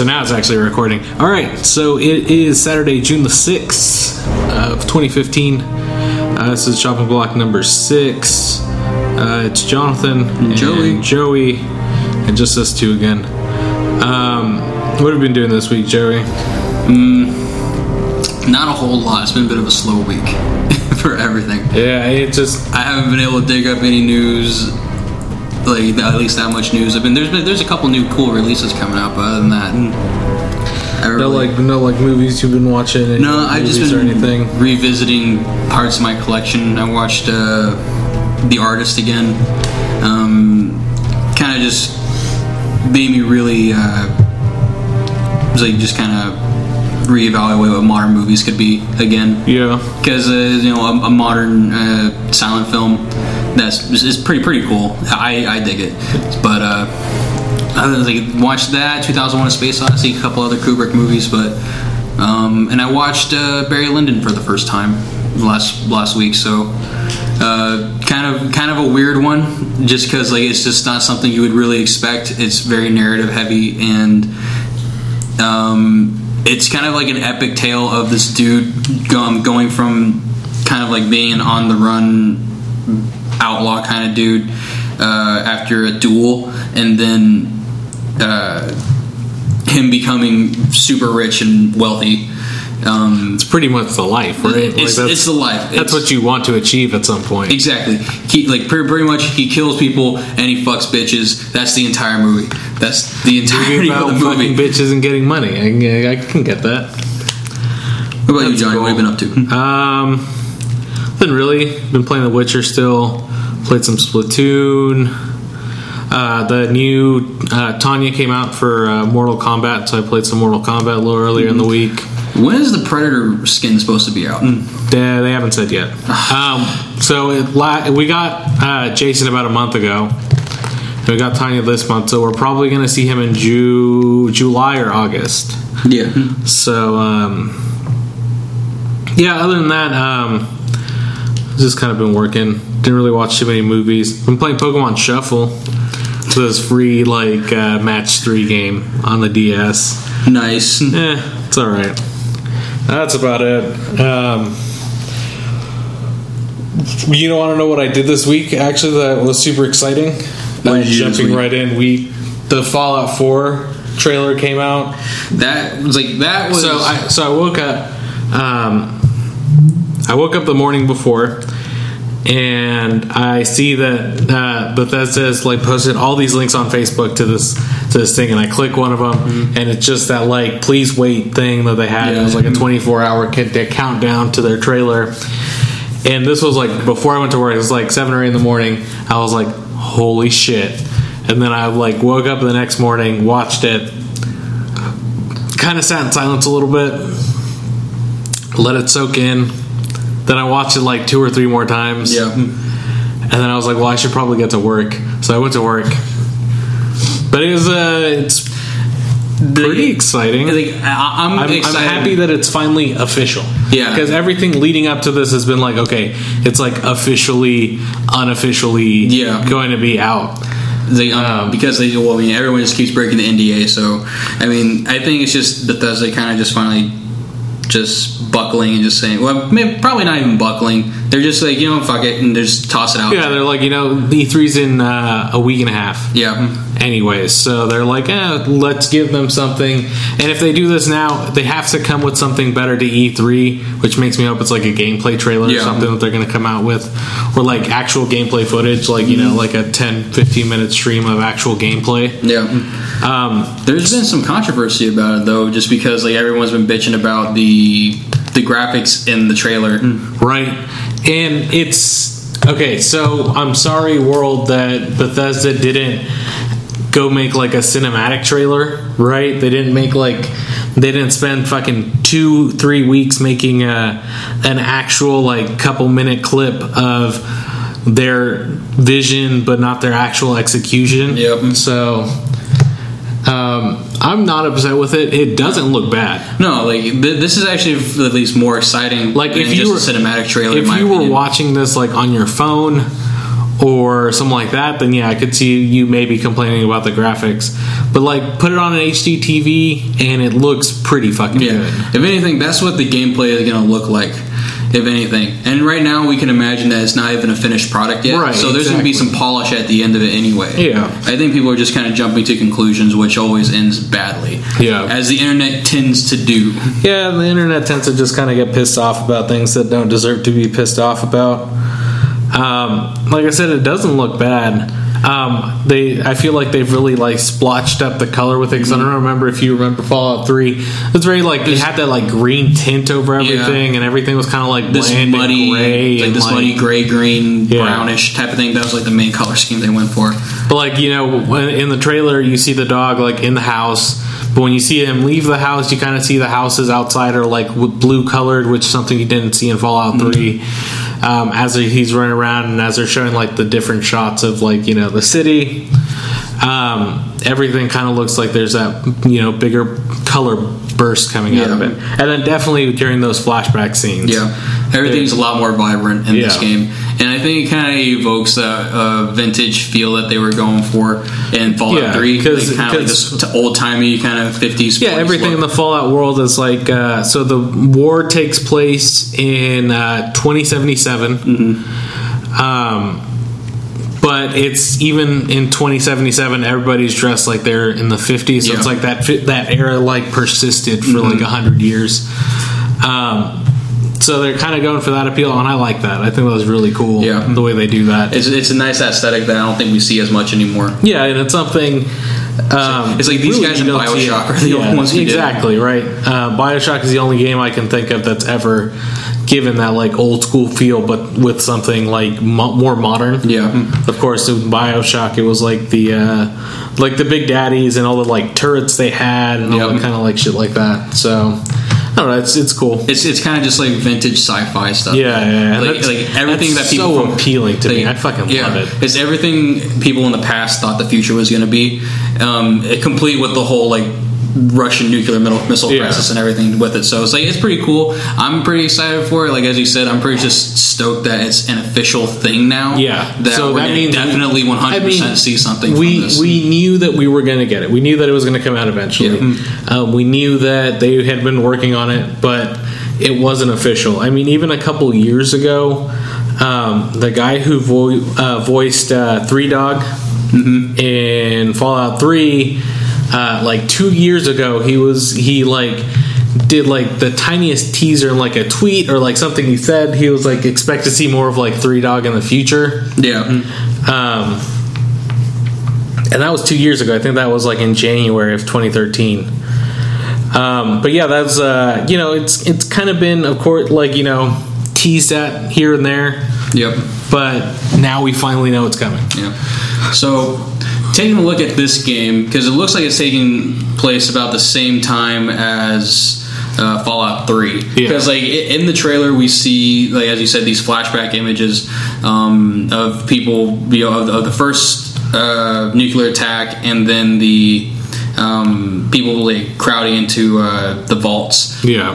So now it's actually recording. All right, so it is Saturday, June the 6th of 2015. Uh, this is Chopping Block number six. Uh, it's Jonathan and Joey. Joey, and just us two again. Um, what have we been doing this week, Joey? Not a whole lot. It's been a bit of a slow week for everything. Yeah, it just I haven't been able to dig up any news, like at least that much news. I mean, there's been there's a couple new cool releases coming out, but other than that, I no like no like movies you've been watching. no. I've just been anything. revisiting parts of my collection. I watched uh, The Artist again. Um, kind of just made me really uh, like just kind of reevaluate what modern movies could be again Yeah, because uh, you know a, a modern uh, silent film that's is, pretty pretty cool. I, I dig it, but uh, I like watched that 2001: A Space Odyssey, a couple other Kubrick movies, but um, and I watched uh, Barry Lyndon for the first time last last week. So uh, kind of kind of a weird one, just because like it's just not something you would really expect. It's very narrative heavy and um, it's kind of like an epic tale of this dude go- going from kind of like being on the run outlaw kind of dude uh, after a duel, and then uh, him becoming super rich and wealthy. Um, it's pretty much the life, right? it's, that's, it's the life. that's It's- what you want to achieve at some point. Exactly. He like pretty, pretty much he kills people and he fucks bitches. That's the entire movie. That's the entirety about of the fucking movie. bitches and getting money. I can, I can get that. What about you, That's Johnny? What have you been up to? Um, been really been playing The Witcher still. Played some Splatoon. Uh, the new uh, Tanya came out for uh, Mortal Kombat, so I played some Mortal Kombat a little earlier in the week. When is the Predator skin supposed to be out? They, they haven't said yet. Um, so it, la- we got uh, Jason about a month ago. We got Tanya this month, so we're probably going to see him in Ju- July or August. Yeah. So, um, yeah, other than that, um, just kind of been working. Didn't really watch too many movies. Been playing Pokemon Shuffle. So this free, like, uh, match three game on the DS. Nice. Eh, it's alright. That's about it. Um, you don't want to know what I did this week? Actually, that was super exciting. What did you do this jumping right in, we the Fallout Four trailer came out. That was like that was So I so I woke up. Um, I woke up the morning before, and I see that uh, Bethesda has like posted all these links on Facebook to this to this thing, and I click one of them, and it's just that like please wait thing that they had. It was like a 24 hour countdown to their trailer. And this was like before I went to work. It was like seven or eight in the morning. I was like, "Holy shit!" And then I like woke up the next morning, watched it, kind of sat in silence a little bit, let it soak in. Then I watched it like two or three more times. yeah. And then I was like, well, I should probably get to work. So I went to work. But it was, uh, it's pretty exciting. Like, I, I'm, I'm, I'm happy that it's finally official. Yeah. Because everything leading up to this has been like, okay, it's like officially, unofficially Yeah. going to be out. They, um, because they, well, I mean, everyone just keeps breaking the NDA. So, I mean, I think it's just Bethesda kind of just finally just buckling and just saying, well, maybe, probably not even buckling. They're just like, you know, fuck it, and just toss it out. Yeah, they're like, you know, E3's in uh, a week and a half. Yeah. anyways. So they're like, eh, let's give them something. And if they do this now, they have to come with something better to E3, which makes me hope it's like a gameplay trailer or something that they're going to come out with, or like actual gameplay footage, like, you know, like a 10, 15 minute stream of actual gameplay. Yeah. Um, There's been some controversy about it though, just because like everyone's been bitching about the the graphics in the trailer. right. And it's okay. So I'm sorry, world, that Bethesda didn't go make like a cinematic trailer, right? They didn't make like they didn't spend fucking two, three weeks making a an actual like couple minute clip of their vision, but not their actual execution. Yep. So I'm not upset with it. It doesn't look bad. No, like th- this is actually at least more exciting. Like than if you just were a cinematic trailer. if you were watching this like on your phone or something like that, then yeah, I could see you maybe complaining about the graphics. But like, put it on an HD TV and it looks pretty fucking Yeah. good. If anything, that's what the gameplay is going to look like. If anything, and right now we can imagine that it's not even a finished product yet. Right, So there's going to be some polish at the end of it anyway. Yeah. I think people are just kind of jumping to conclusions, which always ends badly. Yeah. As the internet tends to do. Yeah, the internet tends to just kind of get pissed off about things that don't deserve to be pissed off about. Um, like I said, it doesn't look bad. Um, they, I feel like they've really like splotched up the color with it. Because I don't remember if you remember Fallout Three. It's very like it had that like green tint over everything, and everything was kind of like This bland muddy, and gray, like and this like, muddy gray, green, Yeah. brownish type of thing. That was like the main color scheme they went for. But like you know, in the trailer you see the dog like in the house, but when you see him leave the house, you kind of see the houses outside are like blue colored, which is something you didn't see in Fallout Three. Um, as he's running around and as they're showing like the different shots of like you know the city, um, everything kind of looks like there's that you know bigger color burst coming out of it, and then definitely during those flashback scenes. Yeah, everything's a lot more vibrant in this game, and I think it kind of evokes that uh, vintage feel that they were going for in Fallout Yeah, Three, 'cause- like, kind of like 'cause- this old timey kind of fifties. Yeah, everything in the Fallout world is like uh, so. The war takes place in uh, 2077. Um, but it's even in 2077, everybody's dressed like they're in the 50s. So Yeah. it's like that that era like persisted for like a hundred years. Um, so they're kind of going for that appeal, and I like that. I think that was really cool. Yeah. the way they do that. It's, it's a nice aesthetic that I don't think we see as much anymore. Yeah, and it's something. Um, It's like these guys in Bioshock are the only ones who did exactly right. Uh, Bioshock is the only game I can think of that's ever given that like old school feel, but with something like mo- more modern. Yeah. Of course, with Bioshock, it was like the uh, like the Big Daddies and all the like turrets they had and all Yep. the kind of like shit like that. So I don't know. It's it's cool. It's it's kind of just like vintage sci-fi stuff. Yeah, yeah, yeah. Like, like everything that people so from- appealing to me. I fucking yeah, love it. It's everything people in the past thought the future was going to be, um, it- complete with the whole like Russian nuclear missile, missile Yeah. crisis and everything with it. So it's like it's pretty cool. I'm pretty excited for it. Like as you said, I'm pretty just stoked that it's an official thing now. Yeah, that so we're that means definitely 100 I mean, percent see something. We from this. we knew that we were going to get it. We knew that it was going to come out eventually. Um, we knew that they had been working on it, but it wasn't official. I mean, even a couple years ago, um, the guy who vo- uh, voiced uh, Three Dog in Fallout Three, uh, like two years ago, he was he like did like the tiniest teaser in like a tweet or like something he said he was like expect to see more of like three dog in the future yeah, um, and that was two years ago. I think that was like in January of 2013. Um, but yeah, that's uh, you know, it's it's kind of been, of course, like you know, teased at here and there, yep. but now we finally know it's coming. Yeah. So, taking a look at this game, because it looks like it's taking place about the same time as uh, Fallout 3. Because, like, in the trailer, we see, like, as you said, these flashback images um, of people, you know, of, of the first uh, nuclear attack and then the um, people, like, crowding into uh, the vaults. Yeah,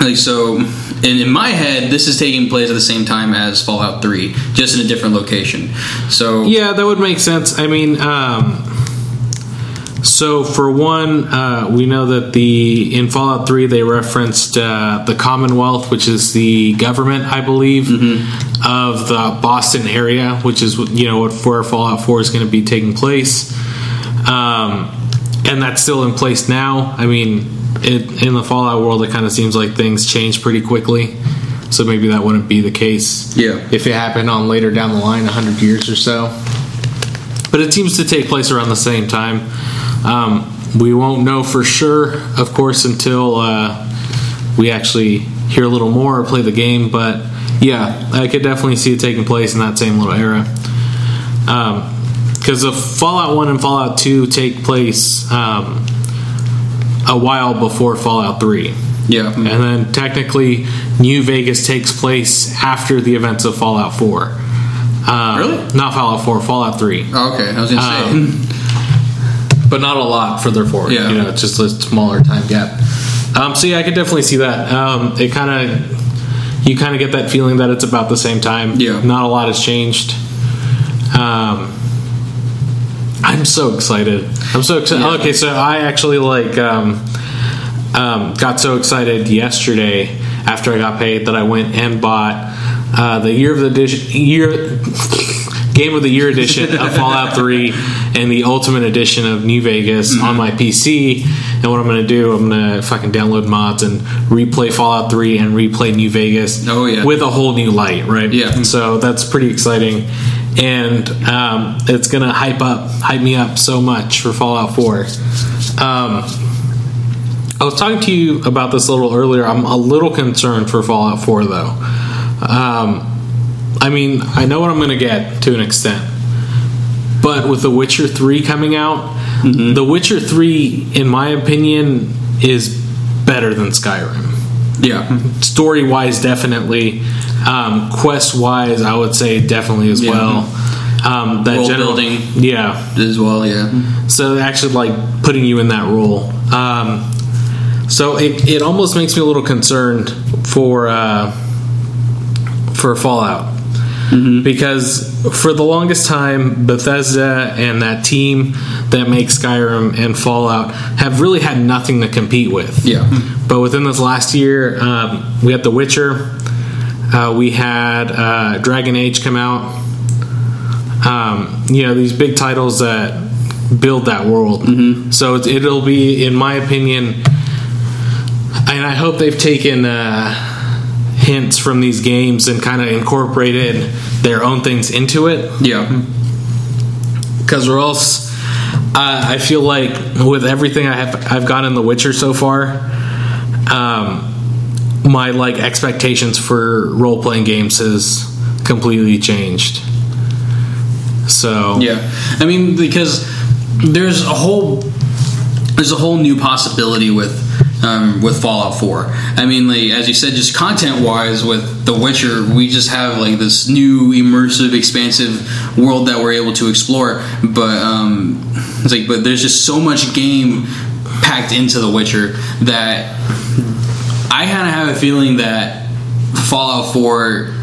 Like so, in, in my head, this is taking place at the same time as Fallout Three, just in a different location. So yeah, that would make sense. I mean, um, so for one, uh, we know that the in Fallout Three they referenced uh, the Commonwealth, which is the government, I believe, of the Boston area, which is you know what where Fallout Four is going to be taking place, um, and that's still in place now. I mean, it, in the Fallout world, it kind of seems like things change pretty quickly. So maybe that wouldn't be the case Yeah. if it happened on later down the line, 100 years or so. But it seems to take place around the same time. Um, we won't know for sure, of course, until uh, we actually hear a little more or play the game. But yeah, I could definitely see it taking place in that same little era. Because the Fallout 1 and Fallout 2 take place um, a while before Fallout 3. yeah, And then technically, New Vegas takes place after the events of Fallout 4. Um, Really? Not Fallout 4, Fallout 3. Oh, okay. I was gonna say. Um, But not a lot further forward. Yeah. You know, it's just a smaller time gap. Um, so yeah, I could definitely see that. Um, it kind of, you kind of get that feeling that it's about the same time. Yeah. Not a lot has changed. Um, I'm so excited. I'm so excited. Yeah. Okay, so I actually like um, um, got so excited yesterday after I got paid that I went and bought uh, the year of the edition year game of the year edition of Fallout 3 and the ultimate edition of New Vegas Mm-hmm. on my PC. And what I'm going to do, I'm going to fucking download mods and replay Fallout 3 and replay New Vegas. Oh, yeah. with a whole new light, right? Yeah. And So that's pretty exciting, and um, it's gonna hype up, hype me up so much for Fallout 4. Um, I was talking to you about this a little earlier. I'm a little concerned for Fallout 4, though. Um, I mean, I know what I'm gonna get to an extent, but with The Witcher 3 coming out, The Witcher 3, in my opinion, is better than Skyrim Yeah. story wise definitely um, quest wise i would say definitely as Yeah. well um, that World general- building. yeah As well, yeah. so actually like putting you in that role um, so it, it almost makes me a little concerned for uh, for fallout because for the longest time bethesda and that team that makes skyrim and fallout have really had nothing to compete with Yeah. but within this last year, um, we had The Witcher, uh, we had uh, Dragon Age come out. Um, you know, these big titles that build that world. So it'll be, in my opinion, and I hope they've taken uh, hints from these games and kind of incorporated their own things into it Yeah. because or else uh, I feel like with everything I have I've gotten in The Witcher so far, um, my like expectations for role playing games has completely changed. So Yeah, I mean because there's a whole there's a whole new possibility with um, with Fallout 4. I mean, like as you said, just content wise with The Witcher, we just have like this new immersive, expansive world that we're able to explore. But um, it's like, but there's just so much game packed into The Witcher that I kind of have a feeling that Fallout 4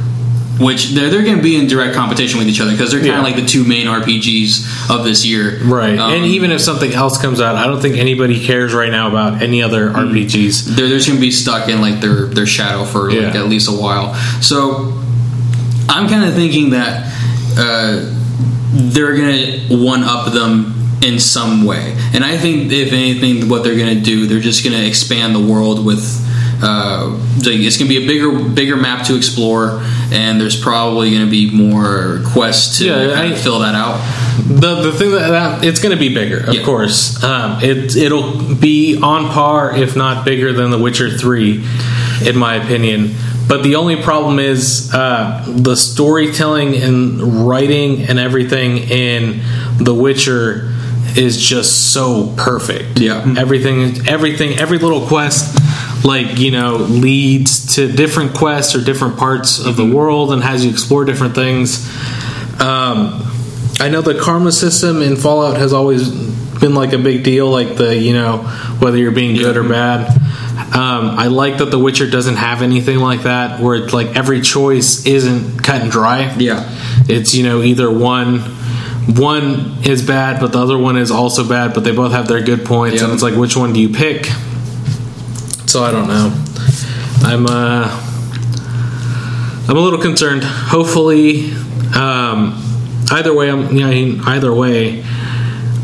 which they're, they're going to be in direct competition with each other because they're kind of Yeah. like the two main RPGs of this year. Right, Um, and even if something else comes out, I don't think anybody cares right now about any other RPGs. they're, they're just going to be stuck in like their their shadow for like Yeah. at least a while. So I'm kind of thinking that uh, they're going to one up them in some way, and I think if anything, what they're going to do, they're just going to expand the world with. Uh, it's going to be a bigger, bigger map to explore, and there's probably going to be more quests to Yeah, kind I- of fill that out. The the thing that, that it's going to be bigger, of Yeah. course. Um, it it'll be on par, if not bigger, than The Witcher Three, in my opinion. But the only problem is uh, the storytelling and writing and everything in The Witcher is just so perfect. Yeah. everything, everything, every little quest, like you know, leads to different quests or different parts of the world and has you explore different things. Um, I know the karma system in Fallout has always been like a big deal, like the you know whether you're being good or bad. Um, I like that The Witcher doesn't have anything like that, where it's like every choice isn't cut and dry. Yeah. It's you know either one one is bad, but the other one is also bad, but they both have their good points, Yeah. and it's like which one do you pick? So I don't know. I'm uh I'm a little concerned. Hopefully, um, either way, I'm you know, either way,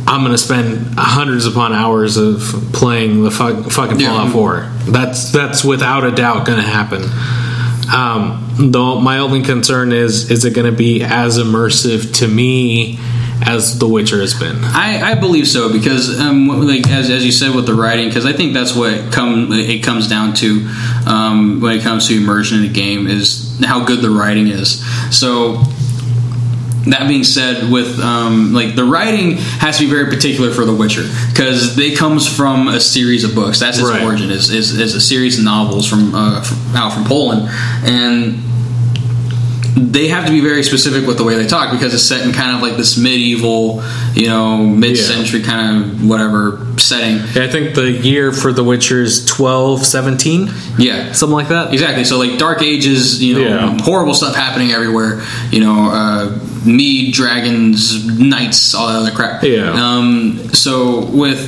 I'm going to spend hundreds upon hours of playing the fu- fucking Yeah. Fallout 4. That's that's without a doubt going to happen. Um, though my only concern is is it going to be as immersive to me as The Witcher has been? I, I believe so because um, like as, as you said with the writing because I think that's what come it comes down to um, when it comes to immersion in a game is how good the writing is. So that being said, with um, like the writing has to be very particular for The Witcher because it comes from a series of books. That's its Right. origin is, is is a series of novels from, uh, from out from Poland and they have to be very specific with the way they talk because it's set in kind of like this medieval, you know, mid-century kind of whatever setting. I think the year for The Witcher is 12, 17, Yeah, something like that. exactly. So like Dark Ages, you know, Yeah. horrible stuff happening everywhere. You know, uh, me, dragons, knights, all that other crap. Yeah. Um, so with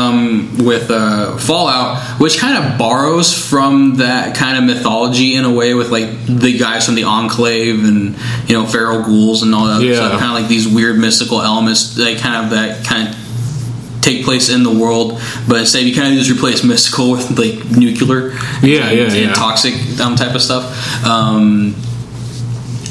um, with uh, Fallout, which kind of borrows from that kind of mythology in a way, with like the guys from the Enclave and you know feral ghouls and all that Yeah. stuff, kind of like these weird mystical elements, like kind of that kind of take place in the world, but instead you kind of just replace mystical with like nuclear, Yeah, and, yeah, and yeah. toxic um, type of stuff. Um,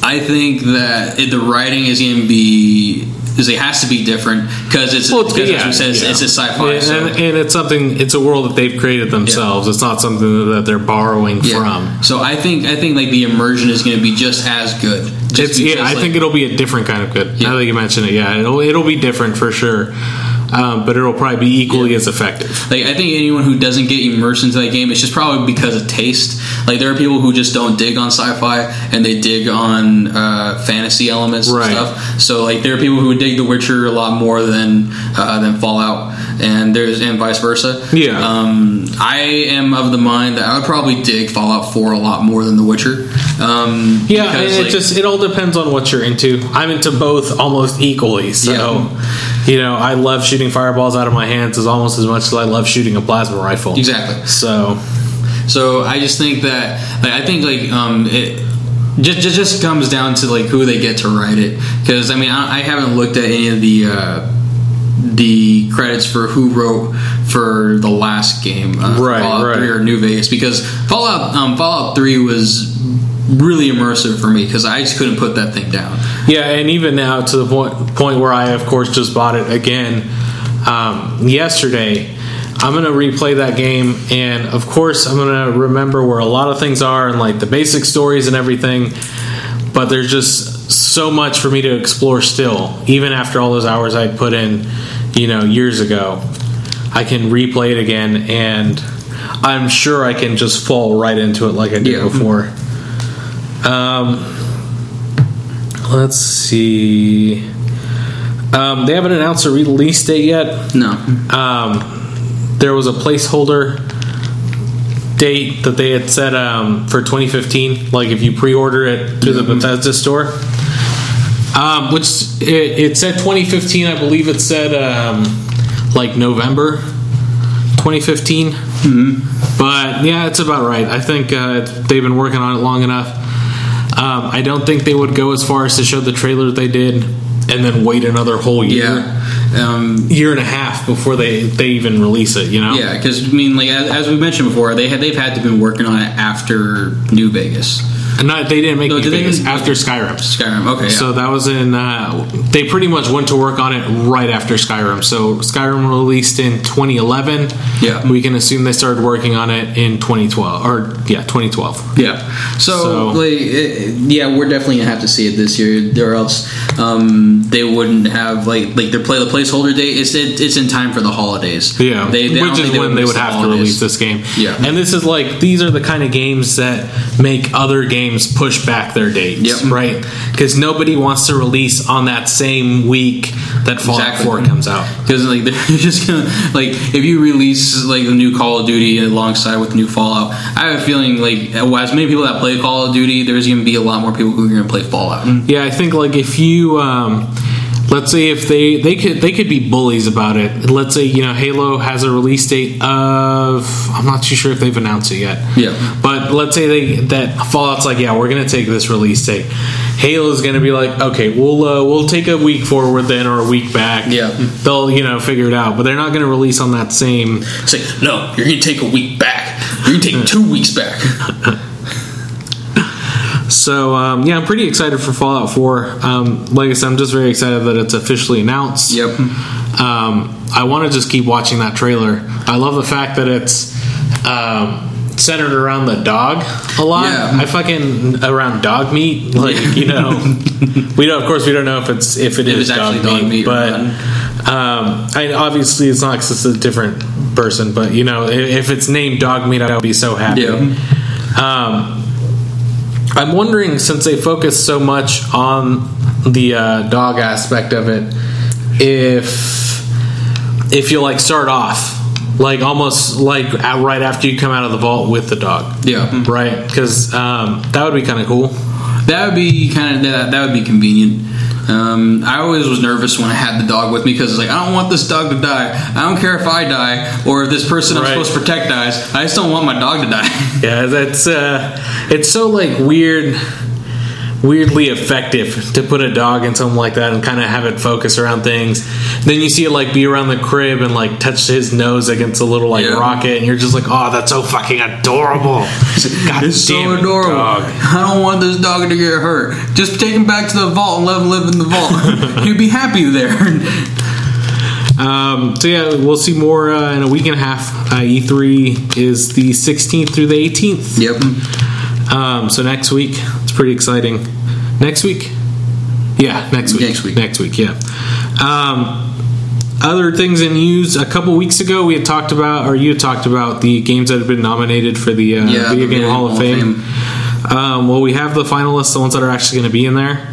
I think that it, the writing is going to be is it has to be different because it's Well, because yeah, said, it's, yeah. it's a sci-fi. and, so. and, and it's something. It's a world that they've created themselves. It's not something that they're borrowing Yeah. from. So I think I think like the immersion is going to be just as good. Just yeah, because, I like- think it'll be a different kind of good. Yeah. Now that you mention it, yeah, it'll it'll be different for sure. Um, but it'll probably be equally as effective. Like I think anyone who doesn't get immersed into that game, it's just probably because of taste. Like there are people who just don't dig on sci-fi and they dig on uh, fantasy elements Right. and stuff. So like there are people who dig The Witcher a lot more than uh, than Fallout, and there's and vice versa. Yeah. Um, I am of the mind that I would probably dig Fallout 4 a lot more than The Witcher. Um, Yeah, and because, it like- just it all depends on what you're into. I'm into both almost equally. So, you know, I love shooting fireballs out of my hands is almost as much as I love shooting a plasma rifle. exactly. So, So I just think that like, I think like um, it just, just just comes down to like who they get to write it because I mean I, I haven't looked at any of the uh, the credits for who wrote for the last game uh, Right, Fallout right. 3 or New Vegas because Fallout um, Fallout 3 was really immersive for me because I just couldn't put that thing down. yeah, and even now to the point point where I, of course, just bought it again um, yesterday. I'm gonna replay that game, and of course, I'm gonna remember where a lot of things are and like the basic stories and everything. But there's just so much for me to explore still, even after all those hours I put in, you know, years ago. I can replay it again, and I'm sure I can just fall right into it like I did Yeah. before. Um, let's see. Um, they haven't announced a release date yet. No, Um, there was a placeholder date that they had set um, for 2015. Like if you pre-order it through the Bethesda store, um, which it, it said 2015. I believe it said um, like November 2015. But yeah, it's about right. I think uh, they've been working on it long enough. Um, I don't think they would go as far as to show the trailer they did and then wait another whole year yeah. Um, year and a half before they they even release it. You know. Yeah, because I mean, like as, as we mentioned before, they had they've had to been working on it after New Vegas, And not they didn't make No, New did Vegas after Skyrim. Skyrim. Okay, yeah. So that was in. Uh, they pretty much went to work on it right after Skyrim. So Skyrim released in 2011. Yeah. We can assume they started working on it in 2012 or yeah 2012. Yeah. So, So- like, it, yeah, we're definitely gonna have to see it this year, or else um, they wouldn't have like like their play the placeholder date. It's it, it's in time for the holidays. Yeah, they, they which is think when they would the have to release this game. Yeah. and this is like these are the kind of games that make other games push back their dates, Yep. right? Because nobody wants to release on that same week that Fallout Exactly. 4 comes out. Because like they're just gonna like if you release like the new Call of Duty alongside with new Fallout, I have a feeling like as many people that play Call of Duty, there's gonna be a lot more people who are gonna play Fallout. Yeah, I think like if you um, let's say if they they could they could be bullies about it. Let's say you know Halo has a release date of I'm not too sure if they've announced it yet. Yeah. But let's say they that Fallout's like yeah we're gonna take this release date. Halo's gonna be like okay we'll uh, we'll take a week forward then or a week back. Yeah. They'll you know figure it out, but they're not gonna release on that same. Like no, you're gonna take a week back. You're gonna take two weeks back. So um, yeah, I'm pretty excited for Fallout 4. Um, like I said, I'm just very excited that it's officially announced. Yep. Um, I want to just keep watching that trailer. I love the fact that it's um, centered around the dog a lot. Yeah. I fucking around dog meat, like you know. we don't, of course, we don't know if it's if it dog, actually dog meat, meat but um, I, obviously it's not because it's a different person. But you know, if, if it's named dog meat, I would be so happy. Yeah. Um, I'm wondering since they focus so much on the uh, dog aspect of it, if if you like start off like almost like at- right after you come out of the vault with the dog, Yeah. right? Because um, that would be kind of cool. that would be kind of that, that would be convenient. Um, I always was nervous when I had the dog with me because it's like I don't want this dog to die. I don't care if I die or if this person I'm supposed to protect dies. I just don't want my dog to die. Yeah, that's uh, it's so like weird, weirdly effective to put a dog in something like that and kind of have it focus around things. Then you see it like be around the crib and like touch his nose against a little like Yeah. rocket, and you're just like, oh, that's so fucking adorable. God It's so adorable. dog. I don't want this dog to get hurt. Just take him back to the vault and let him live in the vault. He'd be happy there. Um, so yeah, we'll see more uh, in a week and a half. Uh, E3 is the 16th through the 18th. yep. Um, so next week, it's pretty exciting. Next week, yeah, next week, Next week. next week, yeah. Um, other things in news. A couple weeks ago, we had talked about, or you had talked about the games that have been nominated for the uh, Yeah, Video Game Hall of Fame. Um, well, we have the finalists, the ones that are actually going to be in there.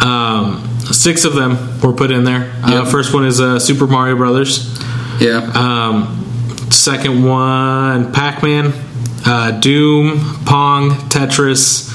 Um, six of them were put in there. Uh, first one is uh, Super Mario Brothers. Yeah. Um, second one, Pac Man, uh, Doom, Pong, Tetris,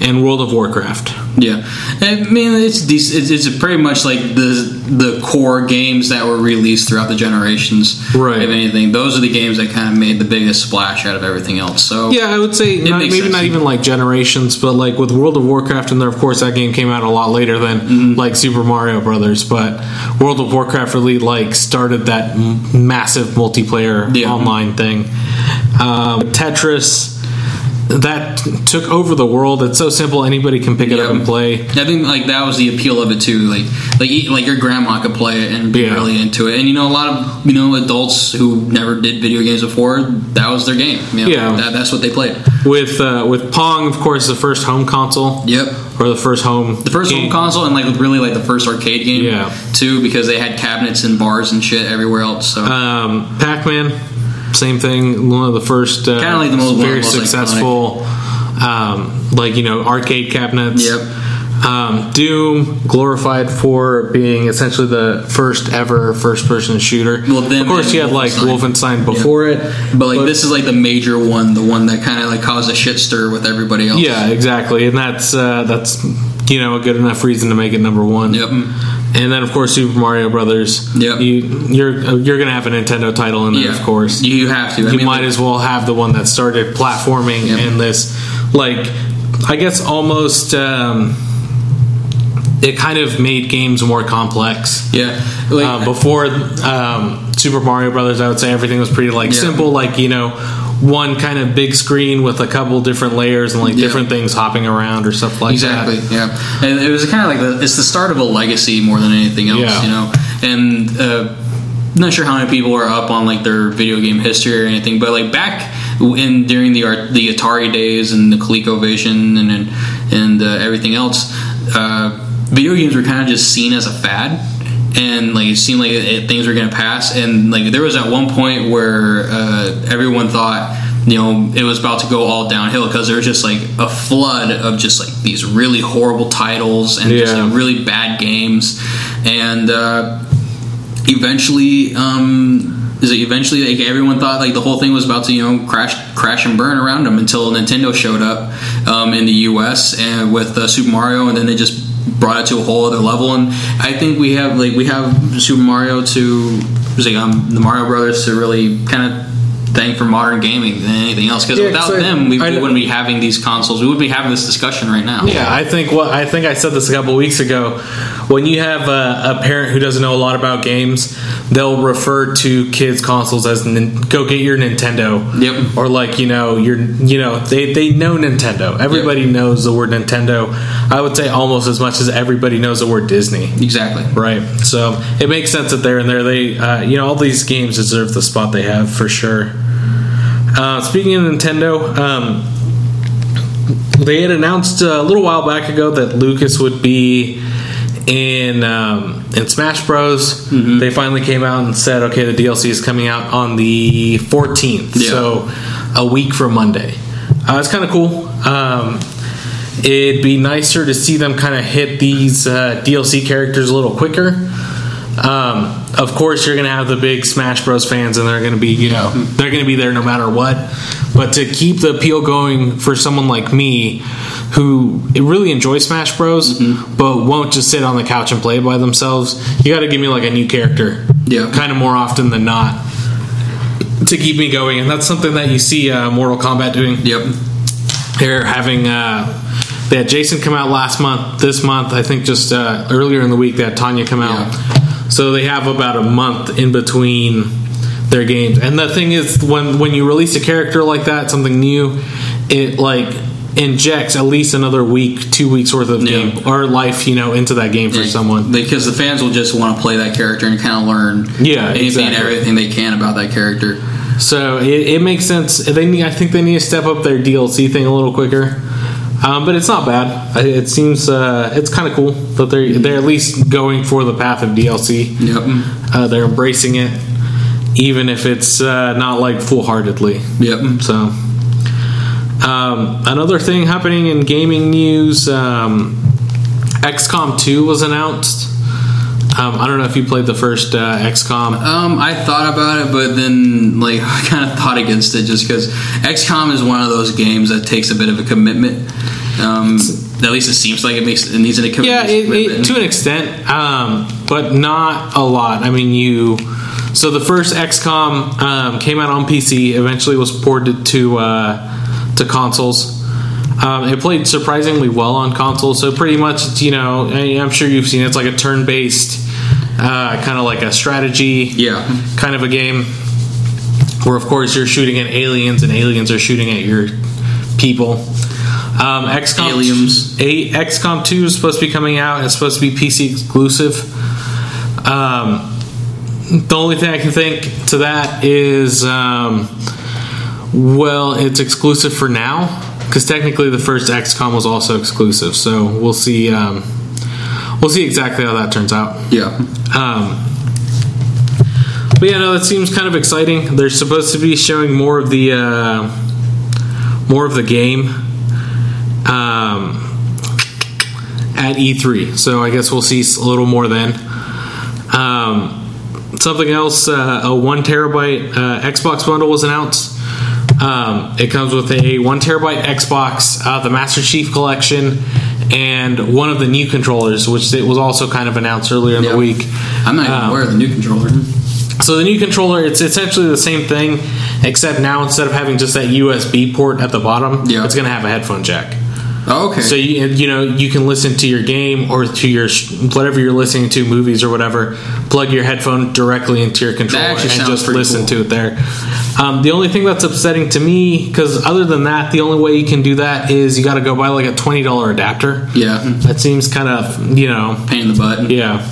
and World of Warcraft. Yeah, I mean it's it's pretty much like the the core games that were released throughout the generations. Right. If anything, those are the games that kind of made the biggest splash out of everything else. So Yeah, I would say not, maybe sense. not even like generations, but like with World of Warcraft, and there, of course, that game came out a lot later than Mm-hmm. like Super Mario Brothers. But World of Warcraft really like started that m- massive multiplayer Yeah. online thing. Um, Tetris. That took over the world. It's so simple; anybody can pick it up and play. I think like that was the appeal of it too. Like like like your grandma could play it and be Yeah. really into it. And you know a lot of you know adults who never did video games before that was their game. You know, Yeah. that, that's what they played. With uh, with Pong, of course, the first home console. Yep. or the first home The first home console and like really like the first arcade game Yeah. too because they had cabinets and bars and shit everywhere else. So Um, Pac-Man, same thing. One of the first, uh, Kinda like the most- of very most successful, um, like you know, arcade cabinets. Yep. Um, Doom, glorified for being essentially the first ever first-person shooter. Well, them of course, you had like Wolfenstein. Before it, But like this is like the major one, the one that kind of like caused a shit stir with everybody else. Yeah, exactly, and that's uh, that's you know a good enough reason to make it number one. Yep. And then of course Super Mario Brothers. Yep. You you're you're gonna have a Nintendo title in there, Yeah. of course. You have to. I you mean, might like- as well have the one that started platforming Yep. and this like I guess almost um, it kind of made games more complex. Yeah. Like, Uh, before um, Super Mario Brothers, I would say everything was pretty like Yeah. simple, like you know, one kind of big screen with a couple different layers and like Yeah. different things hopping around or stuff like exactly. that. Exactly. Yeah. And it was kind of like the, it's the start of a legacy more than anything else. Yeah. You know. And uh, not sure how many people are up on like their video game history or anything, but like back in during the the Atari days and the ColecoVision and and, and uh, everything else, uh, video games were kind of just seen as a fad. And like it seemed like it, things were going to pass, and like there was at one point where uh, everyone thought, you know, it was about to go all downhill because there was just like a flood of just like these really horrible titles and just like really bad games, and uh, eventually um is it eventually like everyone thought like the whole thing was about to you know crash crash and burn around them until Nintendo showed up um, in the US and with uh, Super Mario and then they just brought it to a whole other level. And I think we have like we have Super Mario to like um, the Mario Brothers to really kind of thank for modern gaming than anything else because Yeah, without 'cause I- them we, we wouldn't be having these consoles we wouldn't be having this discussion right now Yeah, I think what I think I said this a couple weeks ago. When you have a, a parent who doesn't know a lot about games, they'll refer to kids' consoles as "Go get your Nintendo." Yep. Or like you know, you're you know they they know Nintendo. Everybody knows the word Nintendo. I would say almost as much as everybody knows the word Disney. exactly Right. So it makes sense that they're in there. They, uh, you know, all these games deserve the spot they have for sure. Uh, speaking of Nintendo, um, they had announced a little while back ago that Lucas would be in um, in Smash Bros. They finally came out and said, okay, the DLC is coming out on the 14th, Yeah. so a week from Monday. Uh, it's kind of cool. Um, it'd be nicer to see them kind of hit these uh, DLC characters a little quicker. Um, of course, you're going to have the big Smash Bros. fans, and they're going to be, you know, they're going to be there no matter what. But to keep the appeal going for someone like me, who really enjoys Smash Bros. but won't just sit on the couch and play by themselves, you got to give me like a new character, Yeah. kind of more often than not, to keep me going. And that's something that you see uh, Mortal Kombat doing. Yep. They're having uh, they had Jason come out last month. This month, I think, just uh, earlier in the week, they had Tanya come out. So they have about a month in between their games. And the thing is, when when you release a character like that, something new, it like injects at least another week, two weeks worth of Yeah. game or life, you know, into that game for someone. because the fans will just want to play that character and kind of learn Yeah, anything and everything they can about that character. So it, it makes sense. They need, I think they need to step up their DLC thing a little quicker. Um, but it's not bad. It seems uh, it's kind of cool that they're they're at least going for the path of DLC. Yep. Uh, they're embracing it, even if it's uh, not like full heartedly. Yep. So, um, another thing happening in gaming news: um, XCOM 2 was announced. Um, I don't know if you played the first uh, XCOM. Um, I thought about it, but then like I kind of thought against it just because XCOM is one of those games that takes a bit of a commitment. Um, at least it seems like it makes it needs a commitment. Yeah, it, it, to an extent, um, but not a lot. I mean, you. So the first XCOM um, came out on PC. Eventually, was ported to uh, to consoles. Um, it played surprisingly well on consoles. So pretty much, it's, you know, I- I'm sure you've seen it. It's like a turn-based, uh, kind of like a strategy, Yeah. kind of a game. Where of course you're shooting at aliens, and aliens are shooting at your people. Um, XCOM Aliens. a XCOM 2 is supposed to be coming out. It's supposed to be PC exclusive. Um, the only thing I can think to that is, um, well, it's exclusive for now because technically the first XCOM was also exclusive. So we'll see. Um, we'll see exactly how that turns out. Yeah. Um, but yeah, no, that seems kind of exciting. They're supposed to be showing more of the uh, more of the game um, at E3, so I guess we'll see a little more then. Um, something else, uh, a one terabyte uh, Xbox bundle was announced. Um, it comes with a one terabyte Xbox, uh, the Master Chief Collection, and one of the new controllers, which it was also kind of announced earlier in Yeah. the week. I'm not even Um, aware of the new controller. So the new controller, it's essentially the same thing, except now instead of having just that USB port at the bottom, Yeah. it's going to have a headphone jack. Oh, okay. So you, you know you can listen to your game or to your whatever you're listening to, movies or whatever. Plug your headphone directly into your controller and just listen cool. to it there. Um, the only thing that's upsetting to me, because other than that, the only way you can do that is you got to go buy like a twenty dollar adapter. yeah. That seems kind of you know Pain in the butt. yeah.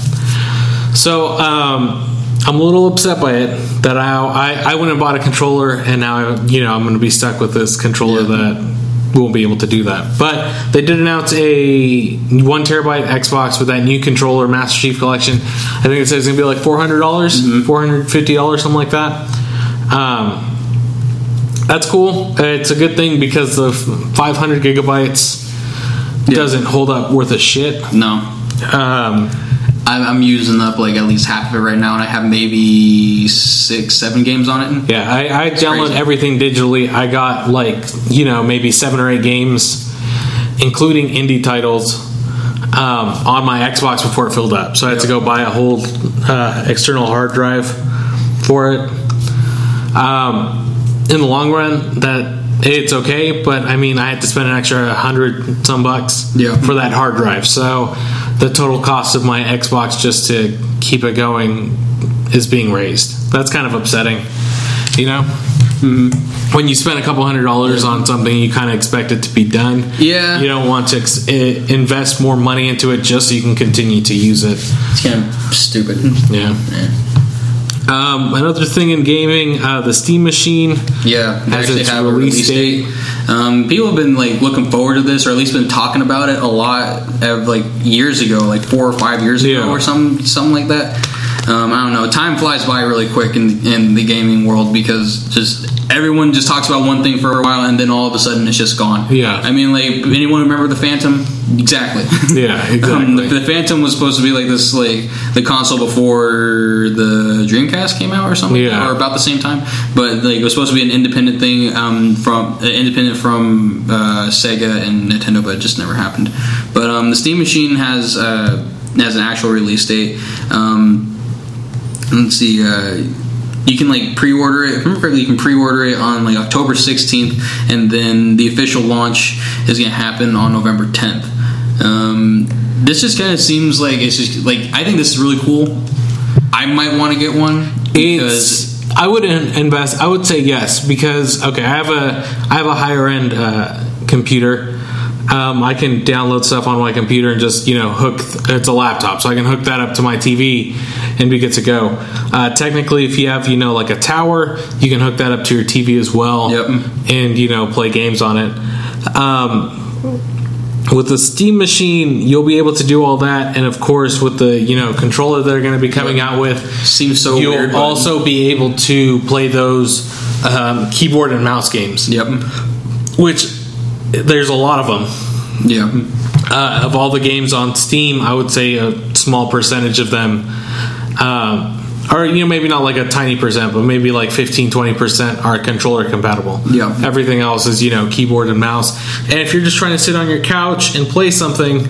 So um, I'm a little upset by it that I, I I went and bought a controller and now you know I'm going to be stuck with this controller Yeah. that won't be able to do that. But they did announce a one terabyte Xbox with that new controller Master Chief Collection. I think it says it's going to be like four hundred dollars, hundred fifty dollars, something like that. Um, that's cool. It's a good thing because the 500 gigabytes Yeah. doesn't hold up worth a shit. No. Um, I'm, I'm using up like at least half of it right now, and I have maybe six, seven games on it. Yeah, I, I download crazy. everything digitally. I got like you know maybe seven or eight games, including indie titles, um, on my Xbox before it filled up. So I had to go buy a whole uh, external hard drive for it. Um, in the long run, that it's okay, but I mean I had to spend an extra hundred some bucks Yeah. for that hard drive. So the total cost of my Xbox just to keep it going is being raised. That's kind of upsetting, you know. Mm-hmm. When you spend a couple hundred dollars on something, you kind of expect it to be done. Yeah. You don't want to ex- invest more money into it just so you can continue to use it. It's kind of stupid. Yeah. Um, another thing in gaming, uh, the Steam machine. Yeah, Has actually its have a release release date. Um, people have been like looking forward to this, or at least been talking about it a lot, of, like years ago, like four or five years ago, Yeah. or some something like that. Um, I don't know. Time flies by really quick in in the gaming world because just everyone just talks about one thing for a while and then all of a sudden it's just gone. Yeah. I mean, like anyone remember the Phantom? Exactly. Yeah, Um, the, the Phantom was supposed to be like this, like the console before the Dreamcast came out or something, Yeah. or about the same time. But like it was supposed to be an independent thing um, from uh, independent from uh, Sega and Nintendo, but it just never happened. But um, the Steam Machine has uh, has an actual release date. Um, let's see. Uh, you can like pre-order it. If I remember correctly, you can pre-order it on like October 16th, and then the official launch is going to happen on November 10th. Um, this just kind of seems like it's just like I think this is really cool. I might want to get one because It's I would in- invest. I would say yes because okay, I have a I have a higher end uh, computer. Um, I can download stuff on my computer and just you know hook. It's a laptop, so I can hook that up to my TV and be good to go. Uh, technically, if you have you know like a tower, you can hook that up to your TV as well. Yep. And you know play games on it. Um, with the Steam machine, you'll be able to do all that, and of course, with the you know controller they're going to be coming out with, seems so you'll weird. but- also be able to play those um, keyboard and mouse games, yep, which there's a lot of them. yeah, Uh, of all the games on Steam, I would say a small percentage of them, um, or you know maybe not like a tiny percent, but maybe like 15, 20 percent are controller compatible. Yeah. everything else is you know keyboard and mouse. And if you're just trying to sit on your couch and play something,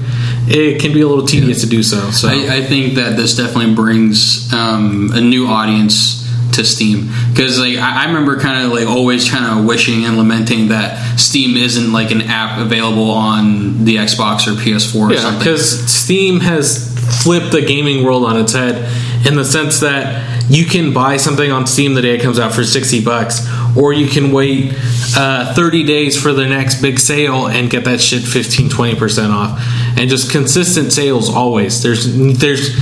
it can be a little tedious to do so. So I, I think that this definitely brings um, a new audience to Steam because like I, I remember kind of like always kind of wishing and lamenting that Steam isn't like an app available on the Xbox or PS4 or Yeah, something. because Steam has flipped the gaming world on its head in the sense that you can buy something on Steam the day it comes out for 60 bucks, or you can wait uh, 30 days for the next big sale and get that shit 15 20% off. And just consistent sales always. There's there's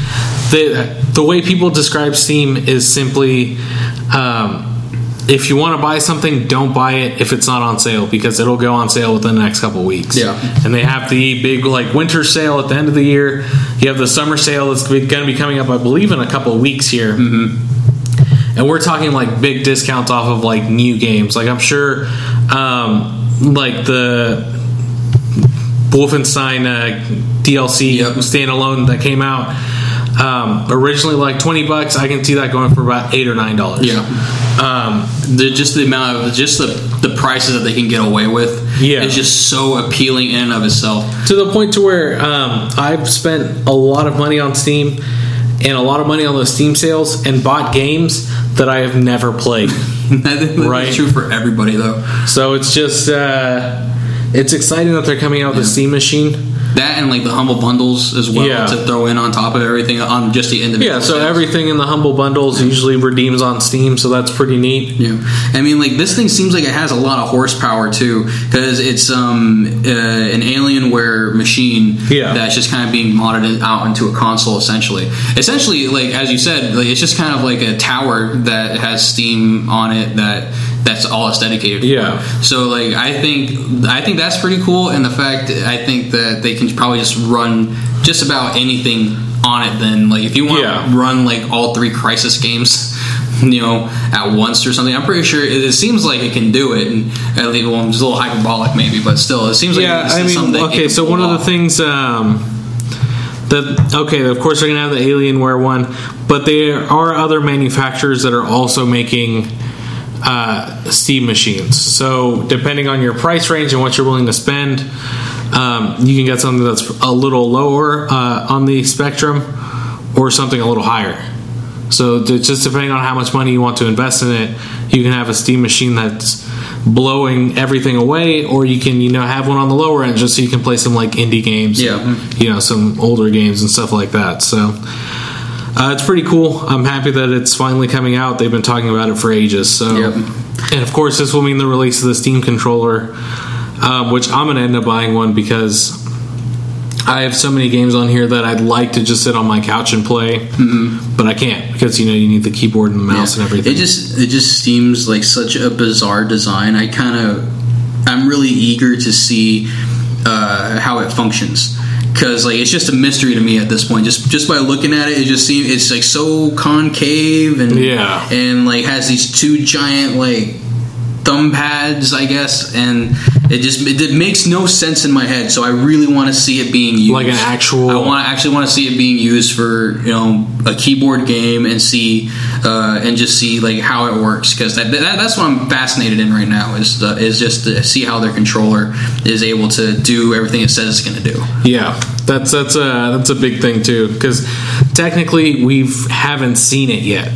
the the way people describe Steam is simply um, if you want to buy something, don't buy it if it's not on sale because it'll go on sale within the next couple weeks. Yeah. And they have the big like winter sale at the end of the year. You have the summer sale that's going to be coming up, I believe, in a couple of weeks here. Mm-hmm. And we're talking like big discounts off of like new games. Like I'm sure, um, like the Wolfenstein uh, DLC Yep. standalone that came out. Um, originally like 20 bucks i can see that going for about eight or nine dollars yeah, um, the, just the amount of just the, the prices that they can get away with Yeah. is just so appealing in and of itself. to the point to where um, I've spent a lot of money on Steam and a lot of money on those Steam sales and bought games that I have never played. Think that's Right. true for everybody though. so it's just uh, it's exciting that they're coming out with the Steam machine. That and like the humble bundles as well Yeah. to throw in on top of everything on just the end individual. Yeah, so sales. everything in the humble bundles usually redeems on Steam, so that's pretty neat. Yeah, I mean, like this thing seems like it has a lot of horsepower too, because it's um uh, an Alienware machine Yeah. that's just kind of being modded out into a console essentially. Essentially, like as you said, like it's just kind of like a tower that has Steam on it that that's all it's dedicated. For. Yeah. So like I think I think that's pretty cool, and the fact I think that they can probably just run just about anything on it. Then like if you want Yeah. to run like all three Crysis games. You know, at once or something. I'm pretty sure it, it seems like it can do it, and at least well, it's a little hyperbolic maybe, but still, it seems like yeah, it's I something mean, okay, so one of the things um, that okay, of course they're gonna have the Alienware one, but there are other manufacturers that are also making uh, Steam machines. So depending on your price range and what you're willing to spend, um, you can get something that's a little lower uh, on the spectrum, or something a little higher. So just depending on how much money you want to invest in it, you can have a Steam machine that's blowing everything away, or you can you know have one on the lower end just so you can play some like indie games, Yeah. you know some older games and stuff like that. So uh, it's pretty cool. I'm happy that it's finally coming out. They've been talking about it for ages. So Yep. and of course this will mean the release of the Steam controller, um, which I'm going to end up buying one because. I have so many games on here that I'd like to just sit on my couch and play, but I can't because you know you need the keyboard and the mouse and everything. It just it just seems like such a bizarre design. I kind of I'm really eager to see uh, how it functions because like it's just a mystery to me at this point. Just just by looking at it, it just seems it's like so concave and Yeah. and like has these two giant like thumb pads, I guess, and it just it, makes no sense in my head. So I really want to see it being used, Like an actual- I want to actually want to see it being used for you know a keyboard game and see uh, and just see like how it works because that, that that's what I'm fascinated in right now is uh, is just to see how their controller is able to do everything it says it's going to do. Yeah, that's that's a that's a big thing too because technically we haven't seen it yet.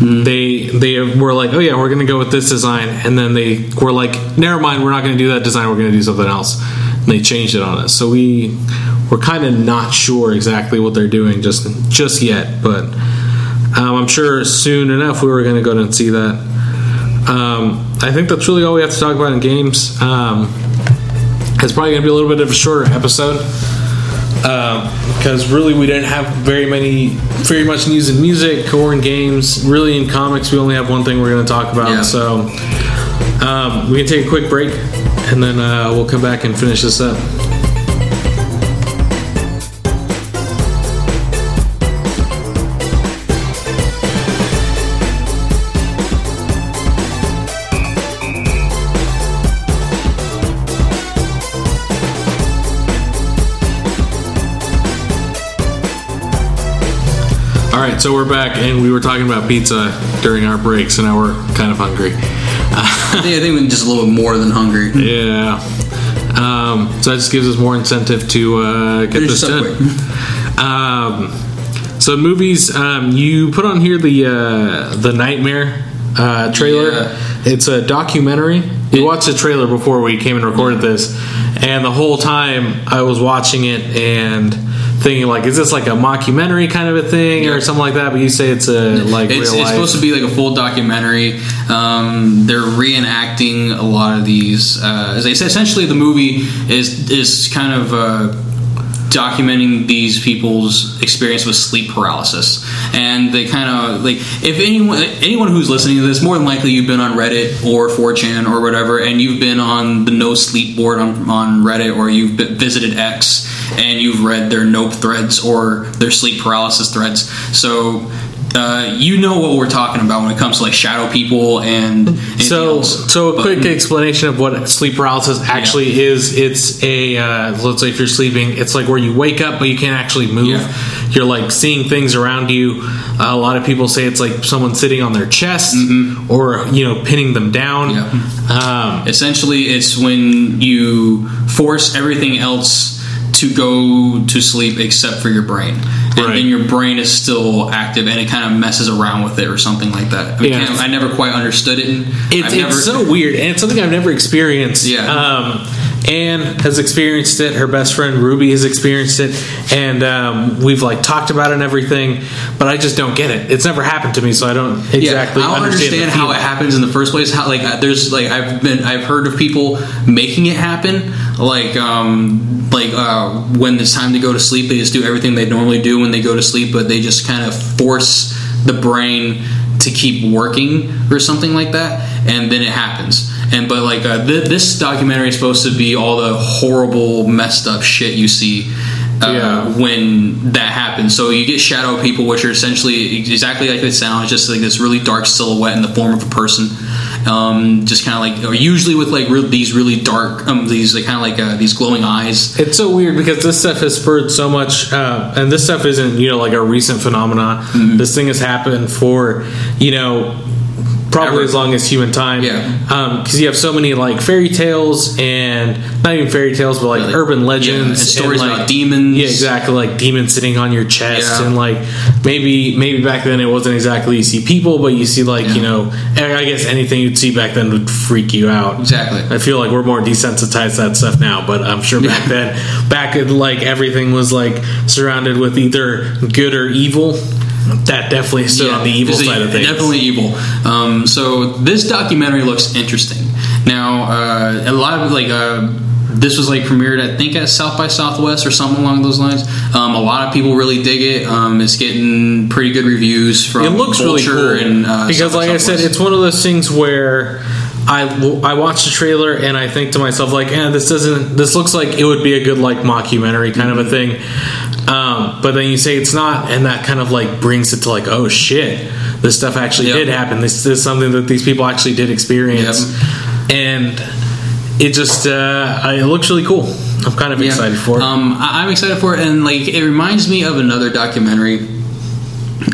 They they were like, oh yeah, we're gonna go with this design, and then they were like, never mind, we're not gonna do that design. We're gonna do something else. And they changed it on us, so we we're kind of not sure exactly what they're doing just just yet. But um, I'm sure soon enough we were gonna go and see that. Um, I think that's really all we have to talk about in games. Um, it's probably going to be a little bit of a shorter episode because really we didn't have very many, very much news in music or in games. Really, in comics, we only have one thing we're going to talk about. Yeah. So um, we can take a quick break and then uh, we'll come back and finish this up. Right, so we're back, and we were talking about pizza during our break, so now we're kind of hungry. I think I think we're just a little bit more than hungry. Yeah. Um, so that just gives us more incentive to uh, get Finish this this done. Um, so movies, um, you put on here the uh, the Nightmare uh, trailer. Yeah. It's a documentary. We watched the trailer before we came and recorded this, and the whole time I was watching it and thinking like, is this like a mockumentary kind of a thing or something like that? But you say it's a like It's, real it's supposed to be like a full documentary. Um, they're reenacting a lot of these. Uh, as I said, essentially, the movie is is kind of uh, documenting these people's experience with sleep paralysis, and they kind of like if anyone anyone who's listening to this, more than likely you've been on Reddit or 4chan or whatever, and you've been on the No Sleep board on, on Reddit, or you've visited X and you've read their Nope threads or their sleep paralysis threads. So uh, you know what we're talking about when it comes to like shadow people and So, else. so a But- quick explanation of what sleep paralysis actually is. It's a uh, let's say if you're sleeping, it's like where you wake up but you can't actually move. Yeah. You're like seeing things around you. Uh, a lot of people say it's like someone sitting on their chest or you know pinning them down. Mm-hmm. Yeah. Um, Essentially, it's when you force everything else to go to sleep except for your brain. And Right. then your brain is still active and it kind of messes around with it or something like that. I, mean, Yeah. I never quite understood it. it's, never, it's so weird and it's something I've never experienced. Yeah. Um, Anne has experienced it. Her best friend Ruby has experienced it, and um, we've like talked about it and everything. But I just don't get it. It's never happened to me, so I don't exactly I don't understand, understand how it happens in the first place. How like there's like I've been I've heard of people making it happen. Like um like uh, when it's time to go to sleep, they just do everything they normally do when they go to sleep, but they just kind of force the brain to keep working or something like that, and then it happens. And but like uh, th- this documentary is supposed to be all the horrible, messed up shit you see uh, Yeah. when that happens. So you get shadow people, which are essentially exactly like they sound. Just like this really dark silhouette in the form of a person. Um, just kind of like, or usually with like real, these really dark, um, these like kind of like uh, these glowing eyes. It's so weird because this stuff has spurred so much, uh, and this stuff isn't you know like a recent phenomenon. Mm-hmm. This thing has happened for you know probably Ever. as long as human time. Yeah. Um, because you have so many like fairy tales and not even fairy tales, but like, like- urban yeah, legends and stories like, about demons. Yeah, exactly, like demons sitting on your chest, Yeah. and like maybe maybe back then it wasn't exactly you see people, but you see like you know I guess anything you'd see back then would freak you out. Exactly. I feel like we're more desensitized to that stuff now, but I'm sure back then, back in like everything was like surrounded with either good or evil. That definitely stood on the evil side of things. Definitely evil. Um, so this documentary looks interesting. Now, uh, a lot of like. Uh, this was like premiered, I think, at South by Southwest or something along those lines. Um, a lot of people really dig it. Um, it's getting pretty good reviews from It looks really cool and uh, because, South like I said, it's one of those things where I, I watched the trailer and I think to myself like, eh, this doesn't. This looks like it would be a good like mockumentary kind of a thing. Um, but then you say it's not, and that kind of like brings it to like, oh shit, this stuff actually Yep. did happen. This is something that these people actually did experience, and it just uh, it looks really cool. I'm kind of Yeah. excited for it. Um, I- I'm excited for it, and like it reminds me of another documentary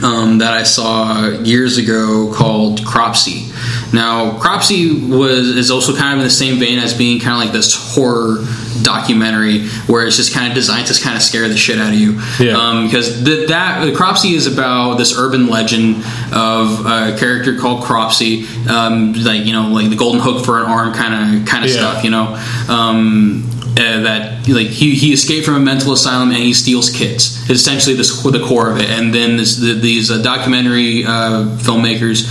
um, that I saw years ago called Cropsey. Now, Cropsey was is also kind of in the same vein as being kind of like this horror documentary where it's just kind of designed to kind of scare the shit out of you. Yeah. Um, because the, that the Cropsey is about this urban legend of a character called Cropsey, um, like you know, like the golden hook for an arm kind of kind of Yeah. stuff, you know. Um, uh, that like he, he escaped from a mental asylum and he steals kids. It's essentially this the core of it. And then this, the, these uh, documentary uh, filmmakers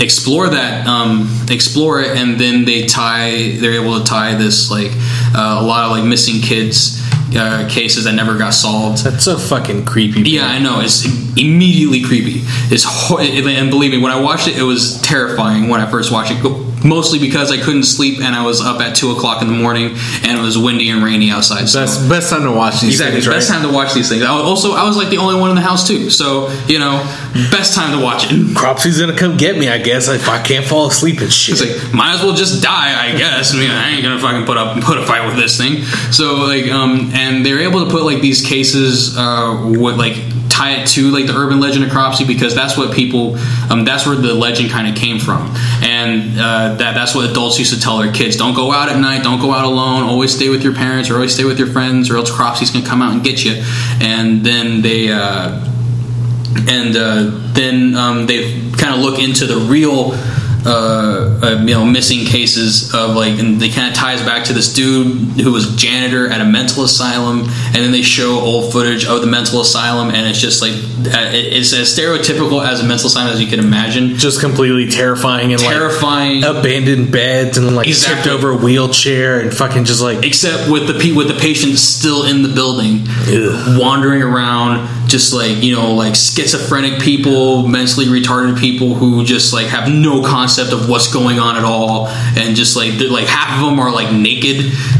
explore that, um, explore it, and then they tie. They're able to tie this like uh, a lot of like missing kids uh, cases that never got solved. That's so fucking creepy. Yeah, I know. It's immediately creepy. It's ho- and believe me, when I watched it, it was terrifying when I first watched it. Mostly because I couldn't sleep and I was up at two o'clock in the morning and it was windy and rainy outside. So. Best best time to watch these Exactly. things, right? Best time to watch these things. I also, I was like the only one in the house too, so you know, best time to watch it. Cropsey's gonna come get me, I guess, if I can't fall asleep and shit. It's like might as well just die, I guess. I mean, I ain't gonna fucking put up put a fight with this thing. So like, um, and they're able to put like these cases, uh, with like tie it to like the urban legend of Cropsey because that's what people, um, that's where the legend kind of came from, and uh, that that's what adults used to tell their kids: don't go out at night, don't go out alone, always stay with your parents or always stay with your friends, or else Cropsey's gonna come out and get you. And then they. Uh, and uh, then um, they kind of look into the real uh, uh, you know missing cases of like and they kind of ties back to this dude who was janitor at a mental asylum and then they show old footage of the mental asylum and it's just like uh, it's as stereotypical as a mental asylum as you can imagine just completely terrifying and terrifying like abandoned beds and like Exactly. tipped over a wheelchair and fucking just like except with the with the patient still in the building Ugh. wandering around just like you know like schizophrenic people mentally retarded people who just like have no concept of what's going on at all and just like they're like half of them are like naked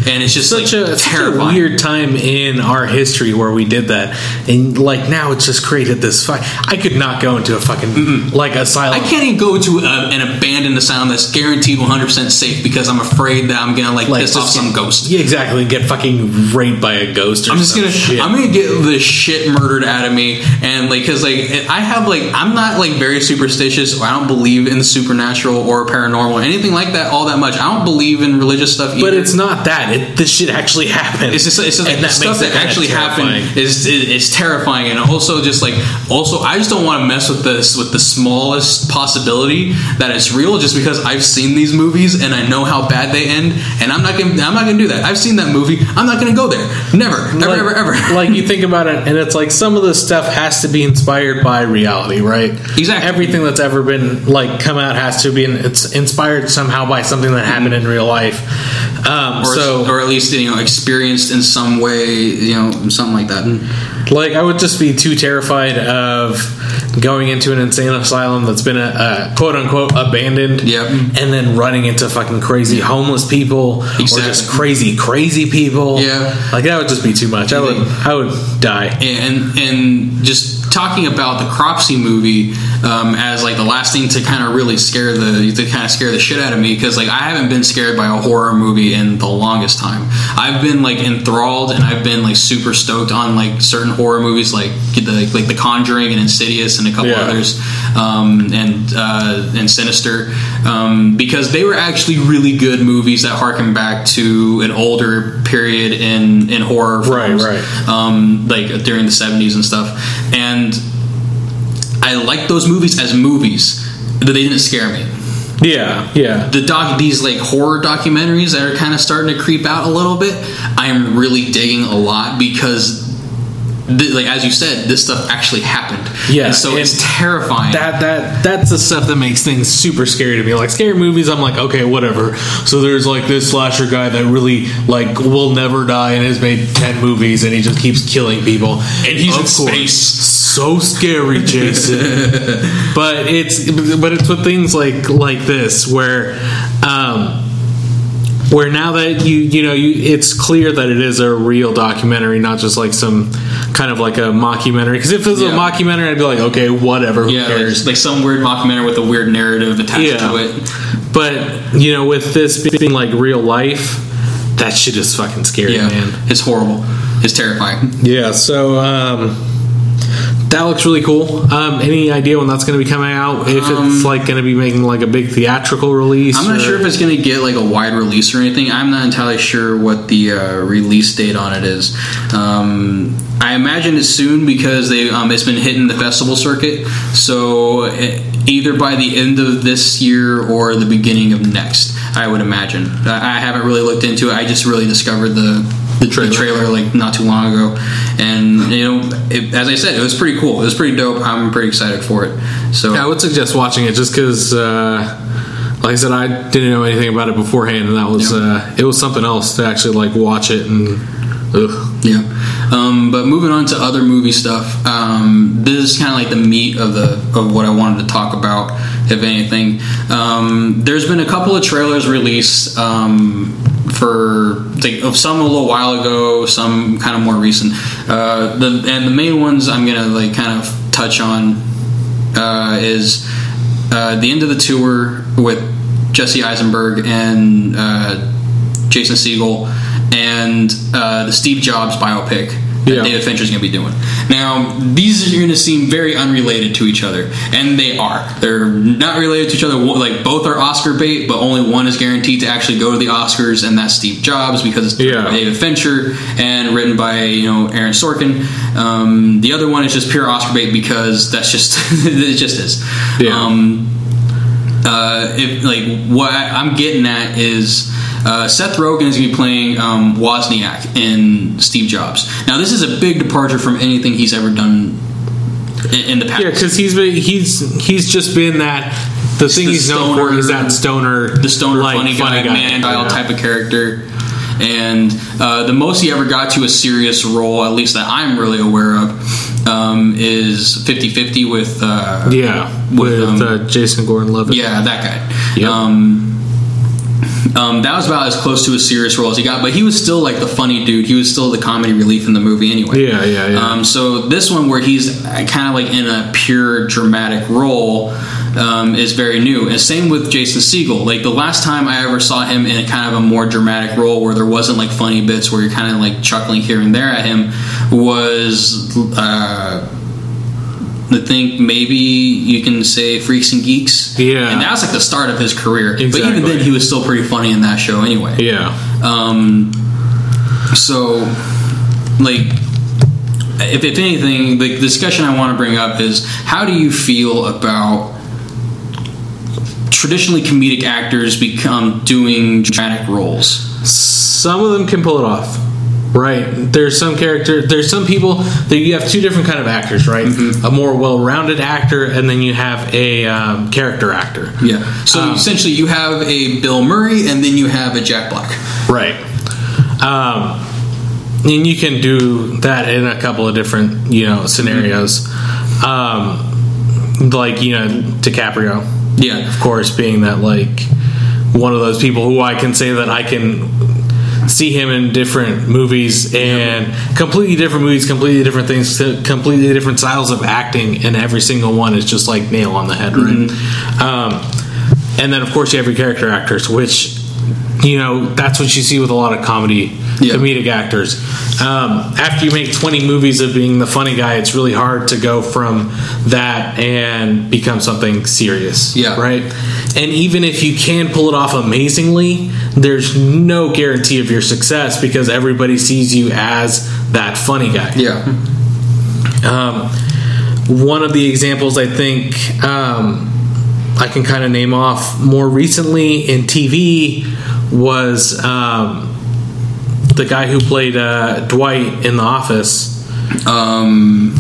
and it's just such, like a, such a terrifying weird time in our history where we did that and like now it's just created this I could not go into a fucking like asylum I can't even go to a, an abandoned asylum that's guaranteed 100% safe because I'm afraid that I'm gonna like, like piss off some ghost. yeah exactly get fucking raped by a ghost or I'm just gonna shit. I'm gonna get the shit murdered out of me and like because like I have like I'm not like very superstitious or I don't believe in supernatural or paranormal or anything like that all that much. I don't believe in religious stuff either. but it's not that it, this shit actually happened It's just, it's just like the that stuff it that actually happened terrifying. is it, it's terrifying, and also just like also I just don't want to mess with this with the smallest possibility that it's real, just because I've seen these movies and I know how bad they end, and I'm not gonna I'm not gonna do that. I've seen that movie. I'm not gonna go there. Never, never, like, ever, ever. like you think about it, and it's like some of this stuff has to be inspired by reality, right? Exactly. Everything that's ever been like come out has to be it's inspired somehow by something that happened in real life. Um, or, so, or at least you know experienced in some way, you know, something like that. like, I would just be too terrified of going into an insane asylum that's been uh, uh, a, a quote unquote abandoned, Yep. Mm-hmm. and then running into fucking crazy homeless people or just crazy crazy people. Yeah. like that would just be too much. I would, mm-hmm. I would die. and and just talking about the Cropsey movie um, as like the last thing to kind of really scare the to kind of scare the shit out of me because like I haven't been scared by a horror movie in the longest time. I've been like enthralled and I've been like super stoked on like certain horror movies like the like The Conjuring and Insidious and a couple Yeah. others um, and uh, and Sinister um, because they were actually really good movies that harken back to an older period in in horror Right, films right. um, like during the 70s and stuff. And I like those movies as movies, but they didn't scare me. Yeah, yeah. The doc, these like horror documentaries that are kind of starting to creep out a little bit, I am really digging a lot because. Th- Like as you said, this stuff actually happened. Yeah, and so it's terrifying. that that that's the stuff that makes things super scary to me. Like scary movies, I'm like, okay, whatever. So there's like this slasher guy that really like will never die and has made ten movies and he just keeps killing people. And he's Of in course. space. So scary, Jason. but it's but it's with things like like this where where now that you you know you it's clear that it is a real documentary, not just like some kind of like a mockumentary. Because if it was a mockumentary, I'd be like, okay, whatever, who Yeah, cares? like, like some weird mockumentary with a weird narrative attached Yeah. to it. But you know, with this being like real life, that shit is fucking scary, Yeah, man. it's horrible. It's terrifying. Yeah, so um, that looks really cool. Um, any idea when that's going to be coming out? If it's like going to be making like a big theatrical release? Um, I'm not or- sure if it's going to get like a wide release or anything. I'm not entirely sure what the uh, release date on it is. Um, I imagine it's soon because they um, it's been hitting the festival circuit. So eh, either by the end of this year or the beginning of next, I would imagine. I I haven't really looked into it. I just really discovered the the trailer, trailer like not too long ago, and you know, it, as I said, it was pretty cool. It was pretty dope. I'm pretty excited for it. So I would suggest watching it just because, uh, like I said, I didn't know anything about it beforehand, and that was Yeah. uh, it was something else to actually like watch it and. Ugh. Yeah. Um, but moving on to other movie stuff, um, this is kind of like the meat of the of what I wanted to talk about, if anything. Um, there's been a couple of trailers released um, for like, some a little while ago, some kind of more recent. Uh, the and the main ones I'm gonna like kind of touch on uh, is uh, the end of the tour with Jesse Eisenberg and uh, Jason Segel and uh, the Steve Jobs biopic that Yeah. David Fincher's going to be doing. Now, these are going to seem very unrelated to each other, and they are. They're not related to each other. Like both are Oscar bait, but only one is guaranteed to actually go to the Oscars, and that's Steve Jobs because it's Yeah. David Fincher and written by you know Aaron Sorkin. Um, the other one is just pure Oscar bait because that's just it just is. Yeah. Um, uh, if like what I'm getting at is uh, Seth Rogen is going to be playing um, Wozniak in Steve Jobs. Now this is a big departure from anything he's ever done in, in the past. Yeah, because he's been, he's he's just been that. The thing the he's known for is that stoner, the stoner like, funny guy, man style Yeah. type of character. And uh, the most he ever got to a serious role, at least that I'm really aware of, um, is 50-50 with uh, Yeah, with, with um, uh, Jason Gordon-Levitt. Yeah, that guy. Yep. Um, um, that was about as close to a serious role as he got, but he was still like the funny dude. He was still the comedy relief in the movie anyway. Yeah, yeah, yeah. Um, so this one, where he's kind of like in a pure dramatic role, um, is very new. And same with Jason Segel. Like the last time I ever saw him in a kind of a more dramatic role, where there wasn't like funny bits where you're kind of like chuckling here and there at him, was. Uh, I think maybe you can say Freaks and Geeks. Yeah. And that was like the start of his career. But even then, he was still pretty funny in that show anyway. yeah, Um, so, like, if, if anything, the discussion I want to bring up is how do you feel about traditionally comedic actors become doing dramatic roles? some of them can pull it off. Right. There's some character. There's some people that you have two different kind of actors, right? Mm-hmm. A more well-rounded actor, and then you have a um, character actor. Yeah. So Um, essentially, you have a Bill Murray and then you have a Jack Black. Right. Um, and you can do that in a couple of different, you know, scenarios. Um, like, you know, DiCaprio, Yeah. of course, being that, like, one of those people who I can say that I can see him in different movies and completely different movies, completely different things, completely different styles of acting, and every single one is just like nail on the head, right? Um, and then, of course, you have your character actors, which you know that's what you see with a lot of comedy Yeah. comedic actors. Um, after you make 20 movies of being the funny guy, it's really hard to go from that and become something serious. Yeah. Right? And even if you can pull it off amazingly, there's no guarantee of your success because everybody sees you as that funny guy. Yeah. Um, one of the examples I think um, I can kind of name off more recently in TV was um, the guy who played uh, Dwight in The Office. Um,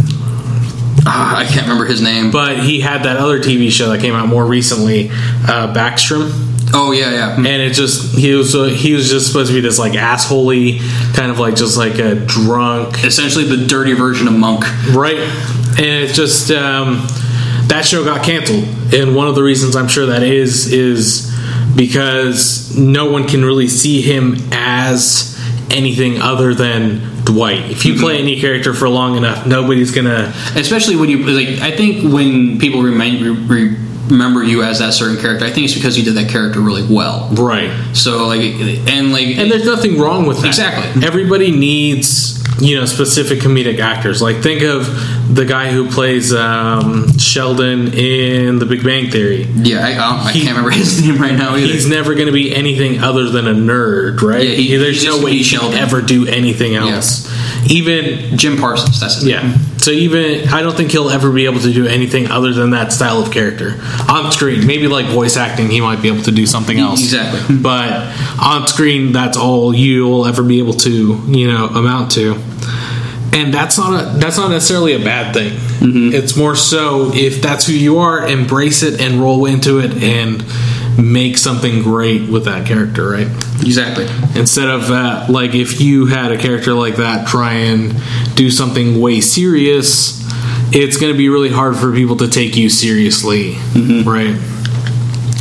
ah, I can't remember his name. But he had that other TV show that came out more recently, uh, Backstrom. oh yeah, yeah. and it just he was uh, he was just supposed to be this like assholey kind of like just like a drunk Essentially, the dirty version of Monk. right and it's just um, that show got canceled and one of the reasons i'm sure that is is because no one can really see him as anything other than Dwight. If you play mm-hmm. any character for long enough, nobody's gonna. especially when you like i think when people remind, re, remember you as that certain character i think it's because you did that character really well Right. so like and like And there's nothing wrong with that. Exactly. Everybody needs, you know, specific comedic actors. Like think of the guy who plays um, Sheldon in The Big Bang Theory. yeah i, I, don't- I He- can't remember his name right now either He's never going to be anything other than a nerd, right? Yeah, he- There's no way gonna he can ever do anything else. Even jim parsons that's his name. yeah. So even I don't think he'll ever be able to do anything other than that style of character on screen. Maybe like voice acting, he might be able to do something else. Exactly. But on screen, that's all you'll ever be able to, you know, amount to. And that's not a that's not necessarily a bad thing. It's more so if that's who you are, embrace it and roll into it and make something great with that character, right? exactly. Instead of that like if you had a character like that try and do something way serious it's going to be really hard for people to take you seriously right?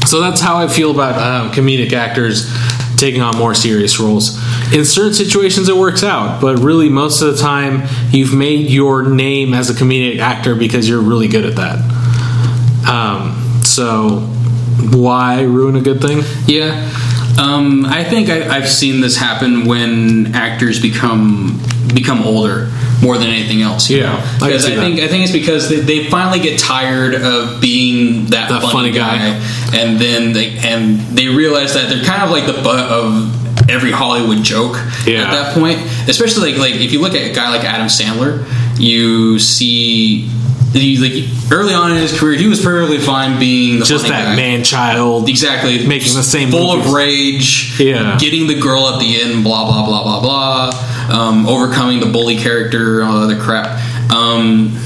So that's how i feel about um, comedic actors taking on more serious roles. In certain situations it works out but really most of the time you've made your name as a comedic actor because you're really good at that. Um, so why ruin a good thing? Yeah, um, I think I, I've seen this happen when actors become become older more than anything else. you Yeah? I because I, that. think I think it's because they, they finally get tired of being that, That funny, funny guy. guy, and then they and they realize that they're kind of like the butt of every Hollywood joke Yeah. at that point. Especially like like if you look at a guy like Adam Sandler, you see. He, like early on in his career, he was perfectly fine being the just that guy. man child Exactly. Making the same Full movies. of rage. Yeah. Getting the girl at the end, blah, blah, blah, blah, blah. Um, overcoming the bully character, all the other crap. Um,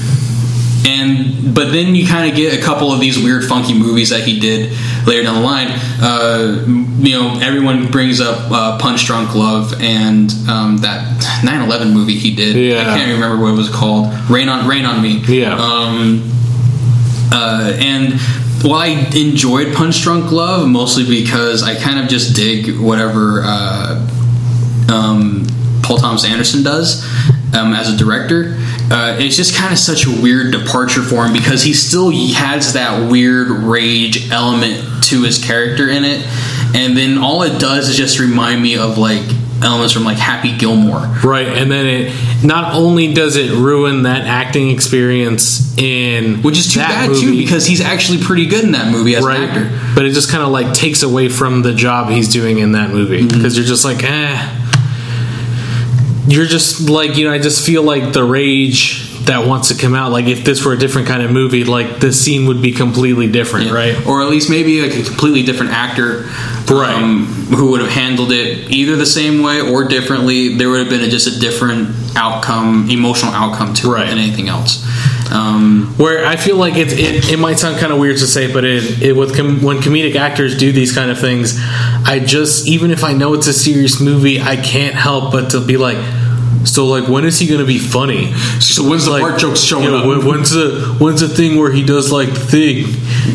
and but then you kind of get a couple of these weird funky movies that he did later down the line uh, you know everyone brings up uh, punch drunk love and um, that 9-11 movie he did Yeah. i can't remember what it was called rain on rain on me Yeah. um, uh, and while I enjoyed Punch Drunk Love mostly because I kind of just dig whatever uh, um, Paul Thomas Anderson does um, as a director. Uh, it's just kind of such a weird departure for him because he still has that weird rage element to his character in it, and then all it does is just remind me of like elements from like Happy Gilmore. right and then it not only does it ruin that acting experience in Which is too that bad movie, too because he's actually pretty good in that movie as right an actor. but it just kind of like takes away from the job he's doing in that movie Mm-hmm. because you're just like eh you're just like you know i just feel like the rage that wants to come out like if this were a different kind of movie like the scene would be completely different right Or at least maybe like a completely different actor, Right. um, who would have handled it either the same way or differently. There would have been a, just a different outcome, emotional outcome to Right. it than anything else. Um, where I feel like it, it, it might sound kind of weird to say, but it, it with com- when comedic actors do these kind of things, I just even if I know it's a serious movie, I can't help but to be like, so like when is he going to be funny? So when's the like, fart jokes showing you know, up? when- when's the when's the thing where he does like the thing,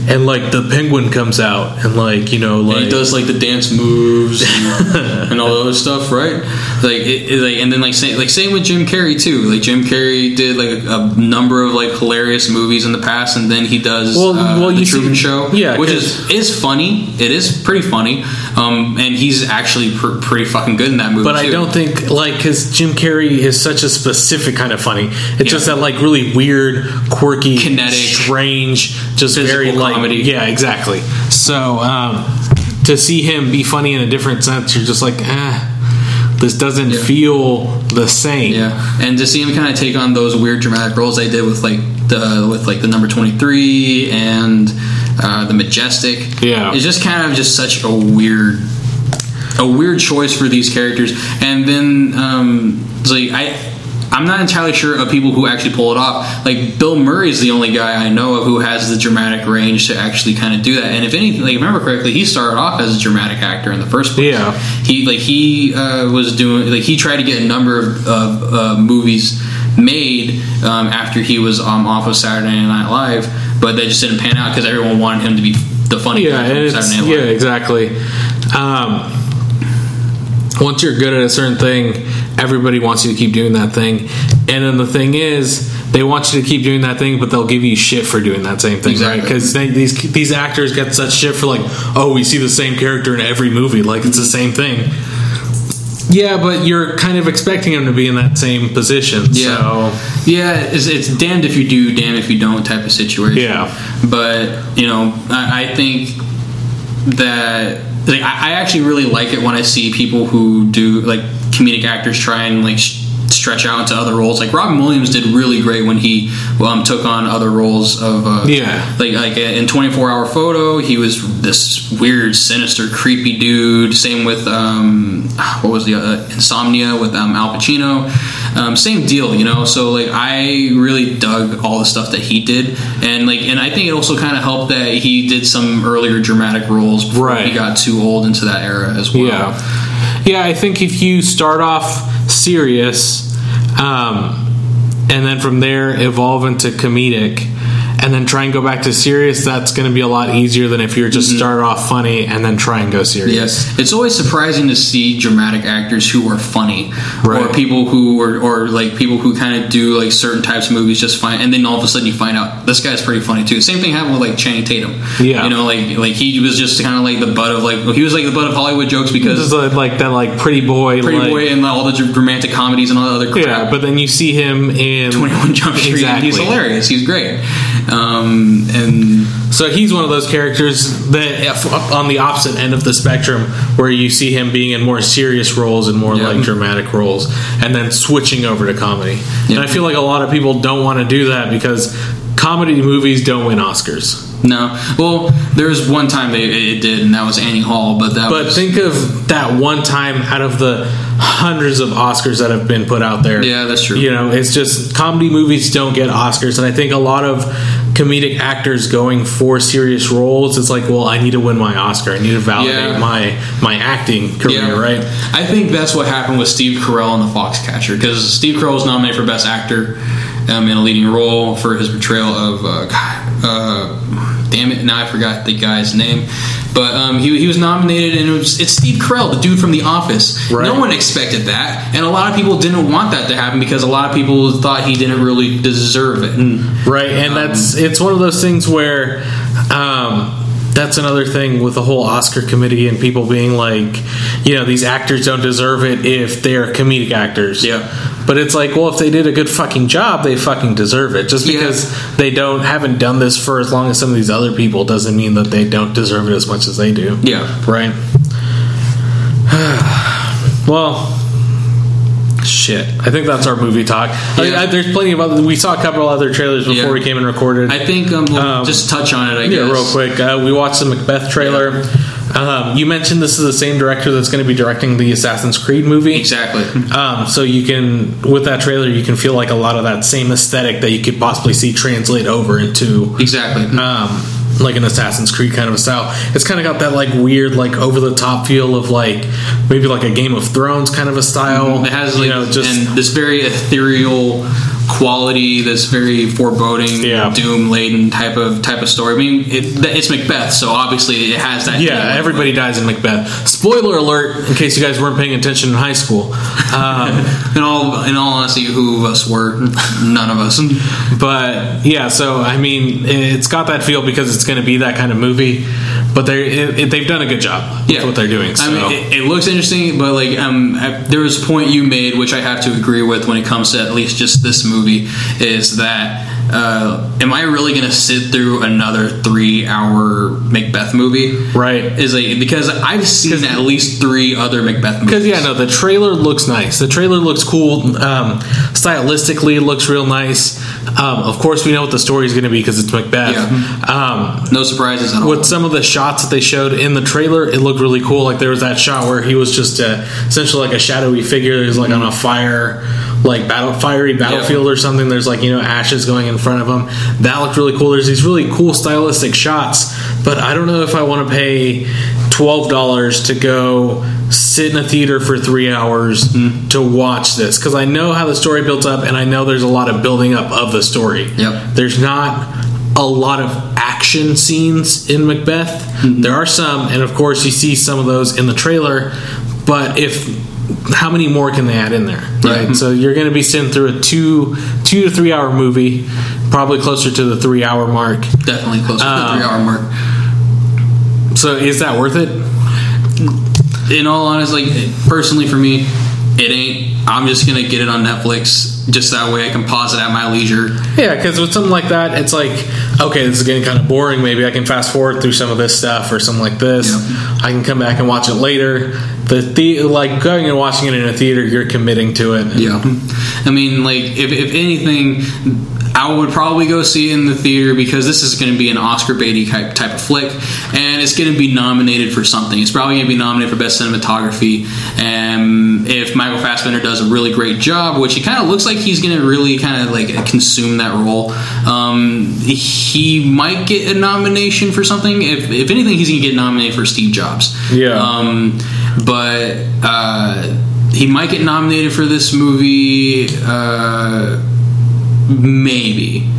and like the penguin comes out and like you know like and he does like the dance moves and, and all the other stuff, right? Like, it, it- like, and then like same, like same with Jim Carrey too. Like Jim Carrey did like a, a number of like hilarious movies in the past, and then he does Well- uh, well, the you see- Truman Show, yeah, which is is funny. It is pretty funny, um, and he's actually pr- pretty fucking good in that movie. But I don't think like because Jim Carrey is such a specific kind of funny. It's just that like really weird, quirky, Kinetic, strange, just very like comedy. yeah, exactly. So um, to see him be funny in a different sense, you're just like, eh, this doesn't Yeah. feel the same. Yeah, and to see him kind of take on those weird dramatic roles they did with like the with like the number twenty three and uh, the majestic. Yeah. it's just kind of just such a weird a weird choice for these characters. And then um, it's like I. I'm not entirely sure of people who actually pull it off. Like Bill Murray is the only guy I know of who has the dramatic range to actually kind of do that. And if anything, like, remember correctly, he started off as a dramatic actor in the first place. Yeah. he like he uh, was doing like he tried to get a number of, of uh, movies made um, after he was um, off of Saturday Night Live, but they just didn't pan out because everyone wanted him to be the funny yeah, guy from Saturday Night yeah, exactly. Um, once you're good at a certain thing, everybody wants you to keep doing that thing. And then the thing is, they want you to keep doing that thing, but they'll give you shit for doing that same thing, right? Exactly. Because these these actors get such shit for like, oh, we see the same character in every movie, like it's the same thing. Yeah, but you're kind of expecting him to be in that same position. Yeah. So Yeah, it's, it's damned if you do, damned if you don't type of situation. Yeah. But, you know, I, I think that like, I, I actually really like it when I see people who do, like, comedic actors try and, like, sh- stretch out into other roles. Like, Robin Williams did really great when he um, took on other roles of, uh, Yeah. like, like in 24 Hour Photo, he was this weird, sinister, creepy dude. Same with, um, what was the uh, Insomnia with um, Al Pacino. Um, same deal, you know. So like, I really dug all the stuff that he did, and like, and I think it also kind of helped that he did some earlier dramatic roles before Right. he got too old into that era as well. Yeah, yeah. I think if you start off serious, um, and then from there evolve into comedic, and then try and go back to serious, that's going to be a lot easier than if you're just mm-hmm. start off funny and then try and go serious. Yes, it's always surprising to see dramatic actors who are funny, or people who or, or like people who kind of do like certain types of movies just fine, and then all of a sudden you find out this guy's pretty funny too. Same thing happened with like Channing Tatum. Yeah. you know, like like he was just kind of like the butt of like he was like the butt of Hollywood jokes because like, uh, like that, like pretty boy, Pretty like, Boy and all the romantic comedies and all the other crap. Yeah, but then you see him in 21 Jump Street, and he's hilarious. He's great. Um, and So he's one of those characters that on the opposite end of the spectrum, where you see him being in more serious roles and more Yeah. like dramatic roles, and then switching over to comedy. Yeah. And I feel like a lot of people don't want to do that because comedy movies don't win Oscars. No, well, there was one time they it did, and that was Annie Hall. But that But was think of that one time out of the hundreds of Oscars that have been put out there. Yeah, that's true. You know, it's just comedy movies don't get Oscars, and I think a lot of comedic actors going for serious roles, it's like, well, I need to win my Oscar. I need to validate Yeah. my my acting career, right? I think that's what happened with Steve Carell in The Foxcatcher because Steve Carell was nominated for Best Actor um, in a leading role for his portrayal of uh, God, uh, damn it, now I forgot the guy's name. But um, he, he was nominated, and it was, it's Steve Carell, the dude from The Office. Right. No one expected that, and a lot of people didn't want that to happen because a lot of people thought he didn't really deserve it. Right, and that's it's one of those things where um, that's another thing with the whole Oscar committee and people being like, you know, these actors don't deserve it if they're comedic actors. Yeah. But it's like, well, if they did a good fucking job, they fucking deserve it. Just Yeah. because they don't haven't done this for as long as some of these other people doesn't mean that they don't deserve it as much as they do. Yeah. Right. well, shit. I think that's our movie talk. I mean, I- there's plenty of other. We saw a couple other trailers before Yeah. we came and recorded. I think um, we'll Um, just touch on it. I yeah, guess. real quick. Uh, we watched the Macbeth trailer. Um, you mentioned this is the same director that's going to be directing the Assassin's Creed movie. Exactly. Um, so you can, with that trailer, you can feel like a lot of that same aesthetic that you could possibly see translate over into Exactly. um, like an Assassin's Creed kind of a style. It's kind of got that like weird, like over the top feel of like maybe like a Game of Thrones kind of a style. Mm-hmm. It has like you know just and this very ethereal quality, this very foreboding, Yeah. doom laden type of type of story. I mean, it, it's Macbeth, so obviously it has that. yeah, everybody dies in Macbeth. Spoiler alert! In case you guys weren't paying attention in high school. Um, In all, in all honesty, who of us were? None of us. But yeah, so I mean, it's got that feel because it's going to be that kind of movie. But they they've done a good job with what they're doing. So. I mean, it, it looks interesting, but like, um, I- there was a point you made, which I have to agree with when it comes to at least just this movie, is that. Uh, am I really going to sit through another three-hour Macbeth movie? right. Is like because I've seen at least three other Macbeth movies. Because yeah, no, the trailer looks nice. The trailer looks cool. Um, stylistically, it looks real nice. Um, of course, we know what the story is going to be because it's Macbeth. Um, no surprises at all. with some of the shots that they showed in the trailer, it looked really cool. Like there was that shot where he was just uh essentially like a shadowy figure. He was like on a fire, like battle fiery battlefield or something. There's like you know ashes going in front of them. That looked really cool. There's these really cool stylistic shots, but I don't know if I want to pay twelve dollars to go sit in a theater for three hours mm-hmm. to watch this because I know how the story built up and I know there's a lot of building up of the story. Yep. There's not a lot of action scenes in Macbeth. Mm-hmm. There are some, and of course, you see some of those in the trailer. But if how many more can they add in there, right? Yeah. So you're going to be sitting through a two two to three hour movie, probably closer to the three hour mark. Definitely close to the Um, three hour mark. So is that worth it? In all honesty, like personally for me, it ain't. I'm just gonna get it on Netflix, just that way I can pause it at my leisure. Yeah, because with something like that, it's like, okay, this is getting kind of boring. Maybe I can fast forward through some of this stuff or something like this. I can come back and watch it later. The, the like going and watching it in a theater, you're committing to it. Yeah, I mean, like if, if anything, I would probably go see it in the theater because this is going to be an Oscar baity type type of flick, and it's going to be nominated for something. It's probably going to be nominated for best cinematography. And if Michael Fassbender does a really great job, which he kind of looks like he's going to really kind of like consume that role, um, he might get a nomination for something. If if anything, he's going to get nominated for Steve Jobs. Yeah. Um, but uh, he might get nominated for this movie. Uh, maybe.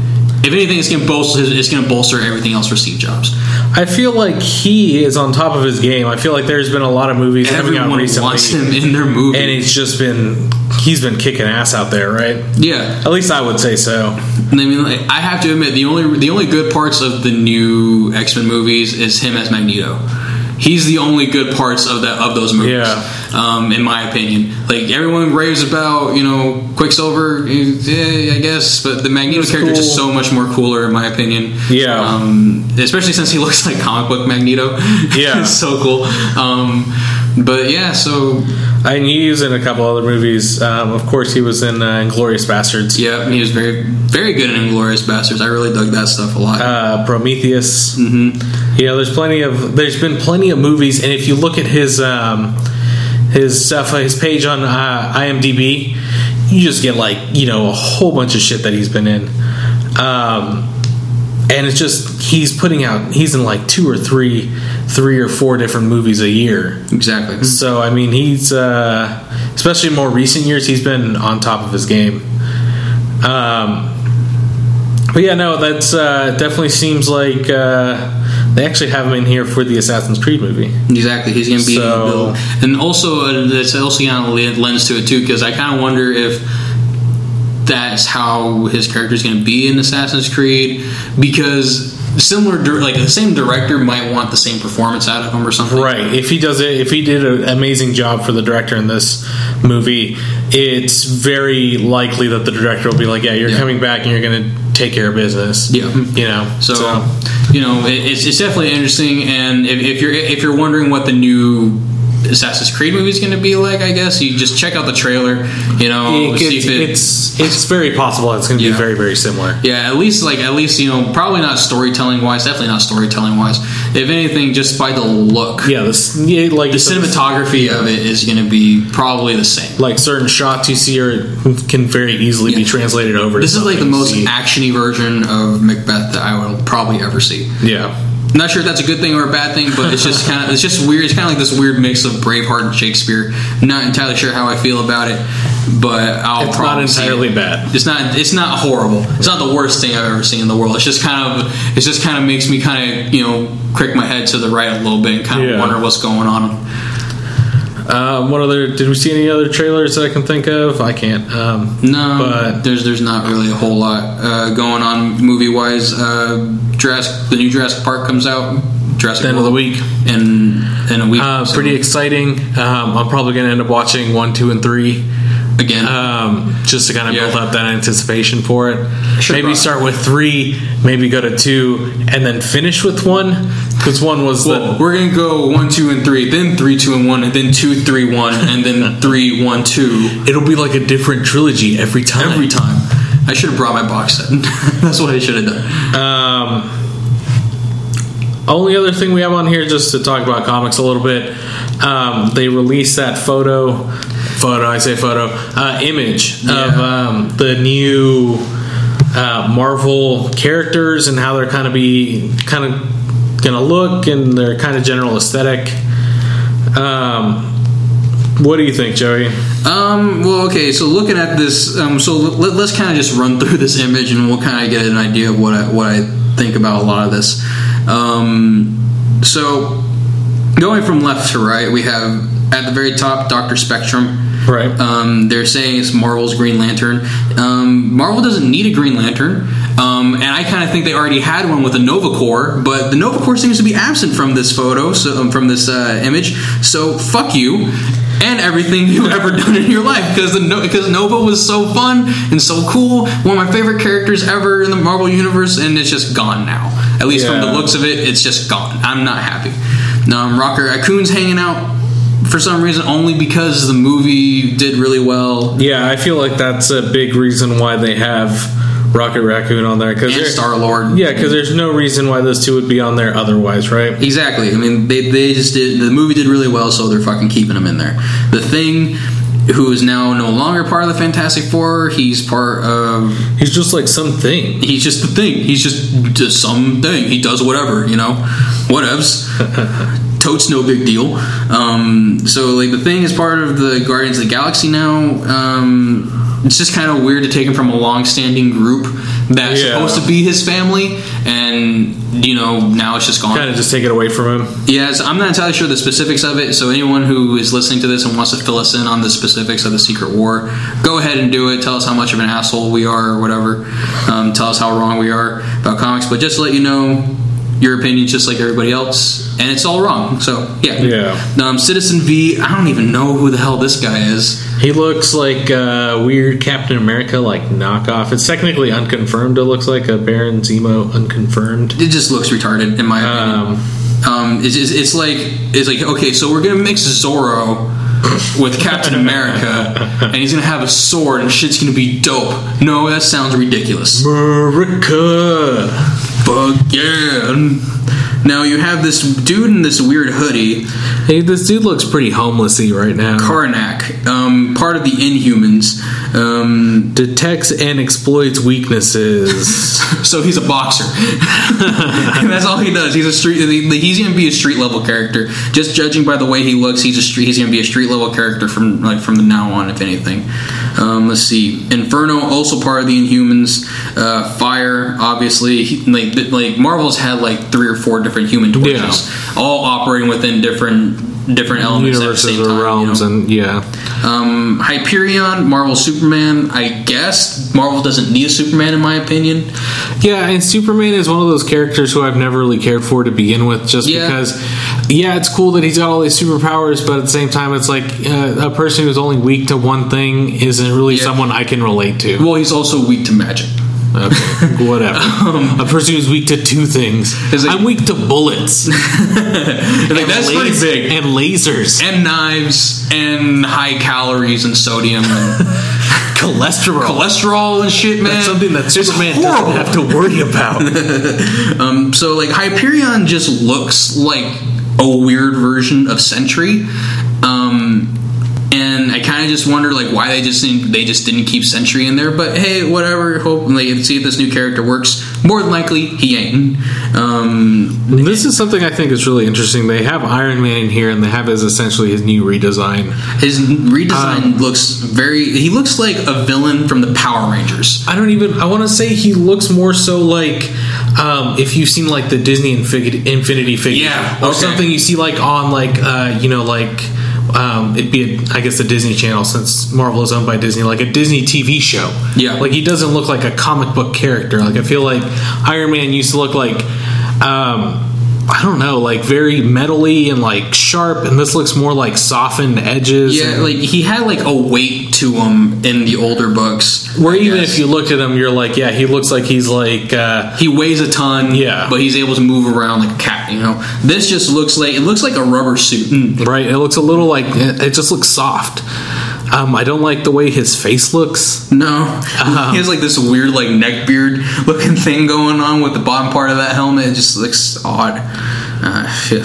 If anything, it's going to bolster. It's going to bolster everything else for Steve Jobs. I feel like he is on top of his game. I feel like there's been a lot of movies coming out Everyone recently, wants him in their movie. and it's just been he's been kicking ass out there, right? yeah, At least I would say so. I mean, like, I have to admit the only the only good parts of the new X Men movies is him as Magneto. He's the only good parts of that of those movies. Yeah. Um, in my opinion, like everyone raves about, you know, Quicksilver. Yeah, I guess, but the Magneto character is just so much more cooler, in my opinion. Yeah. Um, especially since he looks like comic book Magneto. Yeah. it's so cool. Um, but yeah, so I knew he was in a couple other movies. Um, of course, he was in uh, Inglourious Basterds, yeah, he was very very good in Inglourious Basterds. I really dug that stuff a lot. uh, Prometheus. Mm-hmm. You know, there's plenty of there's been plenty of movies, and if you look at his um, his stuff, his page on uh, IMDb, you just get like you know a whole bunch of shit that he's been in. Um, and it's just he's putting out he's in like two or three three or four different movies a year exactly. So I mean, he's uh, especially in more recent years, he's been on top of his game. Um, but yeah, no, that's uh, definitely seems like uh, they actually have him in here for the Assassin's Creed movie. Exactly, he's going to be, So- and also uh, that's also kind of lends to it too because I kind of wonder if that's how his character is going to be in Assassin's Creed because similar, like the same director might want the same performance out of him or something. Right. If he does it, if he did an amazing job for the director in this movie, it's very likely that the director will be like, "Yeah, you're Yeah. coming back and you're going to take care of business." Yeah. You know. So, you know, it, it's, it's definitely interesting. And if, if you're if you're wondering what the new Assassin's Creed movie is going to be like, I guess you just check out the trailer. You know, It- see it's, if it, it's it's very possible it's going to Yeah. be very very similar. Yeah, at least like at least you know probably not storytelling wise, definitely not storytelling wise. If anything, just by the look, Yeah, this yeah, like the cinematography of it is going to be probably the same. like certain shots you see are can very easily be translated over. to This is like the most actiony version of Macbeth that I will probably ever see. yeah. I'm not sure if that's a good thing or a bad thing, but it's just kind of it's just weird. It's kind of like this weird mix of Braveheart and Shakespeare. I'm not entirely sure how I feel about it, but I'll It's probably not entirely it. bad. It's not. It's not horrible. It's not the worst thing I've ever seen in the world. It's just kind of. It just kind of makes me kind of you know crick my head to the right a little bit and kind of Yeah. wonder what's going on. Um, what other? Did we see any other trailers that I can think of? I can't. Um, No, But- there's there's not really a whole lot uh, going on movie wise. Uh, Jurassic, the new Jurassic Park comes out. Jurassic The end of the week. in in a week. uh, so pretty exciting. Um, I'm probably going to end up watching one, two, and three. again. um, just to kind of Yeah. build up that anticipation for it. Maybe start with three, maybe go to two, and then finish with one because one was Well, the we're gonna go one, two, and three, then three, two, and one, and then two, three, one, and then three, one, two it'll be like a different trilogy every time. every time. I should have brought my box set. That's what I should have done. Um, only other thing we have on here, just to talk about comics a little bit, um, they released that photo, photo, I say photo, uh, image of um, the new uh, Marvel characters and how they're kind of be kind of gonna look and their kind of general aesthetic. Um, what do you think, Joey? Um, well, okay. So looking at this, um, so let, let's kind of just run through this image, and we'll kind of get an idea of what I what I think about a lot of this. Um, so, going from left to right, we have at the very top Doctor Spectrum. Right. Um, they're saying it's Marvel's Green Lantern. Um, Marvel doesn't need a Green Lantern, um, and I kind of think they already had one with the Nova Corps, but the Nova Corps seems to be absent from this photo, so um, from this uh, image. So fuck you and everything you've ever done in your life because no- because Nova was so fun and so cool, one of my favorite characters ever in the Marvel universe, and it's just gone now. At least from the looks of it, it's just gone. I'm not happy. Um, Rocket Raccoon's hanging out for some reason only because the movie did really well. Yeah, I feel like that's a big reason why they have Rocket Raccoon on there because And Star Lord. Yeah, because there's no reason why those two would be on there otherwise, right? Exactly. I mean, they, they just did. The movie did really well, so they're fucking keeping him in there. The Thing, who is now no longer part of the Fantastic Four, he's part of. He's just like something. He's just the thing. He's just, just something. He does whatever, you know? Whatevs. Totes no big deal. Um, so, like, the thing is part of the Guardians of the Galaxy now. Um, it's just kind of weird to take him from a long-standing group that's Yeah. supposed to be his family, and you know now it's just gone. Kind of just take it away from him. Yes, I'm not entirely sure the specifics of it. So anyone who is listening to this and wants to fill us in on the specifics of the Secret War, go ahead and do it. Tell us how much of an asshole we are, or whatever. Um, tell us how wrong we are about comics. But just to let you know, your opinion's just like everybody else, and it's all wrong. So yeah, Yeah. Um, Citizen V, I don't even know who the hell this guy is. He looks like a weird Captain America like knockoff. It's technically unconfirmed. It looks like a Baron Zemo unconfirmed. It just looks retarded, in my opinion. Um, Um, it's, it's, it's like it's like okay, so we're gonna mix Zorro with Captain America, and he's gonna have a sword, and shit's gonna be dope. No, that sounds ridiculous. America. But yeah. Now you have this dude in this weird hoodie, Hey, this dude looks pretty homelessy right now. Karnak, um, part of the Inhumans. Um, Detects and exploits weaknesses. so he's a boxer. That's all he does. He's a street. He's gonna be a street level character. Just judging by the way he looks, he's a street. He's gonna be a street level character from like from the now on, if anything. Um, let's see. Inferno, also part of the Inhumans. Uh, Fire, obviously. He, like like Marvel's had like three or four different human torches, all operating within different different elements Universes at the same or time. you realms, know? and yeah. Um, Hyperion, Marvel Superman. I guess Marvel doesn't need a Superman, in my opinion. Yeah, and Superman is one of those characters who I've never really cared for to begin with, just Yeah. because, yeah, it's cool that he's got all these superpowers, but at the same time, it's like uh, a person who's only weak to one thing isn't really Yeah. someone I can relate to. Well, he's also weak to magic. Okay, whatever. a person who's weak to two things. It- I'm weak to bullets. Like, and that's pretty big. And lasers. And knives and high calories and sodium and cholesterol. cholesterol and shit, man. That's something that Superman horrible. doesn't have to worry about. Um, so like Hyperion just looks like a weird version of Sentry. Um, and I kind of just wonder like why they just didn't, they just didn't keep Sentry in there. But hey, whatever. Hope like see if this new character works. More than likely, he ain't. Um, this is something I think is really interesting. They have Iron Man in here, and they have his essentially his new redesign. his redesign Um, looks very. He looks like a villain from the Power Rangers. I don't even. I want to say he looks more so like um, if you've seen like the Disney Infinity figure, Yeah, or something you see like on like uh, you know like um, it'd be a, I guess the Disney Channel since Marvel is owned by Disney, like a Disney TV show. Yeah. like he doesn't look like a comic book character. Like I feel like Iron Man used to look like. Um, I don't know, like very metally and like sharp, and this looks more like softened edges. Yeah, and- like he had like a weight to him in the older books. where I even guess. if you looked at him, you're like, yeah, he looks like he's like uh, he weighs a ton, Yeah. but he's able to move around like a cat. You know, this just looks like it looks like a rubber suit. Right. It looks a little like it it just looks soft. Um, I don't like the way his face looks. No, Uh-huh. he has like this weird like neck beard looking thing going on with the bottom part of that helmet. It just looks odd. Uh, yeah.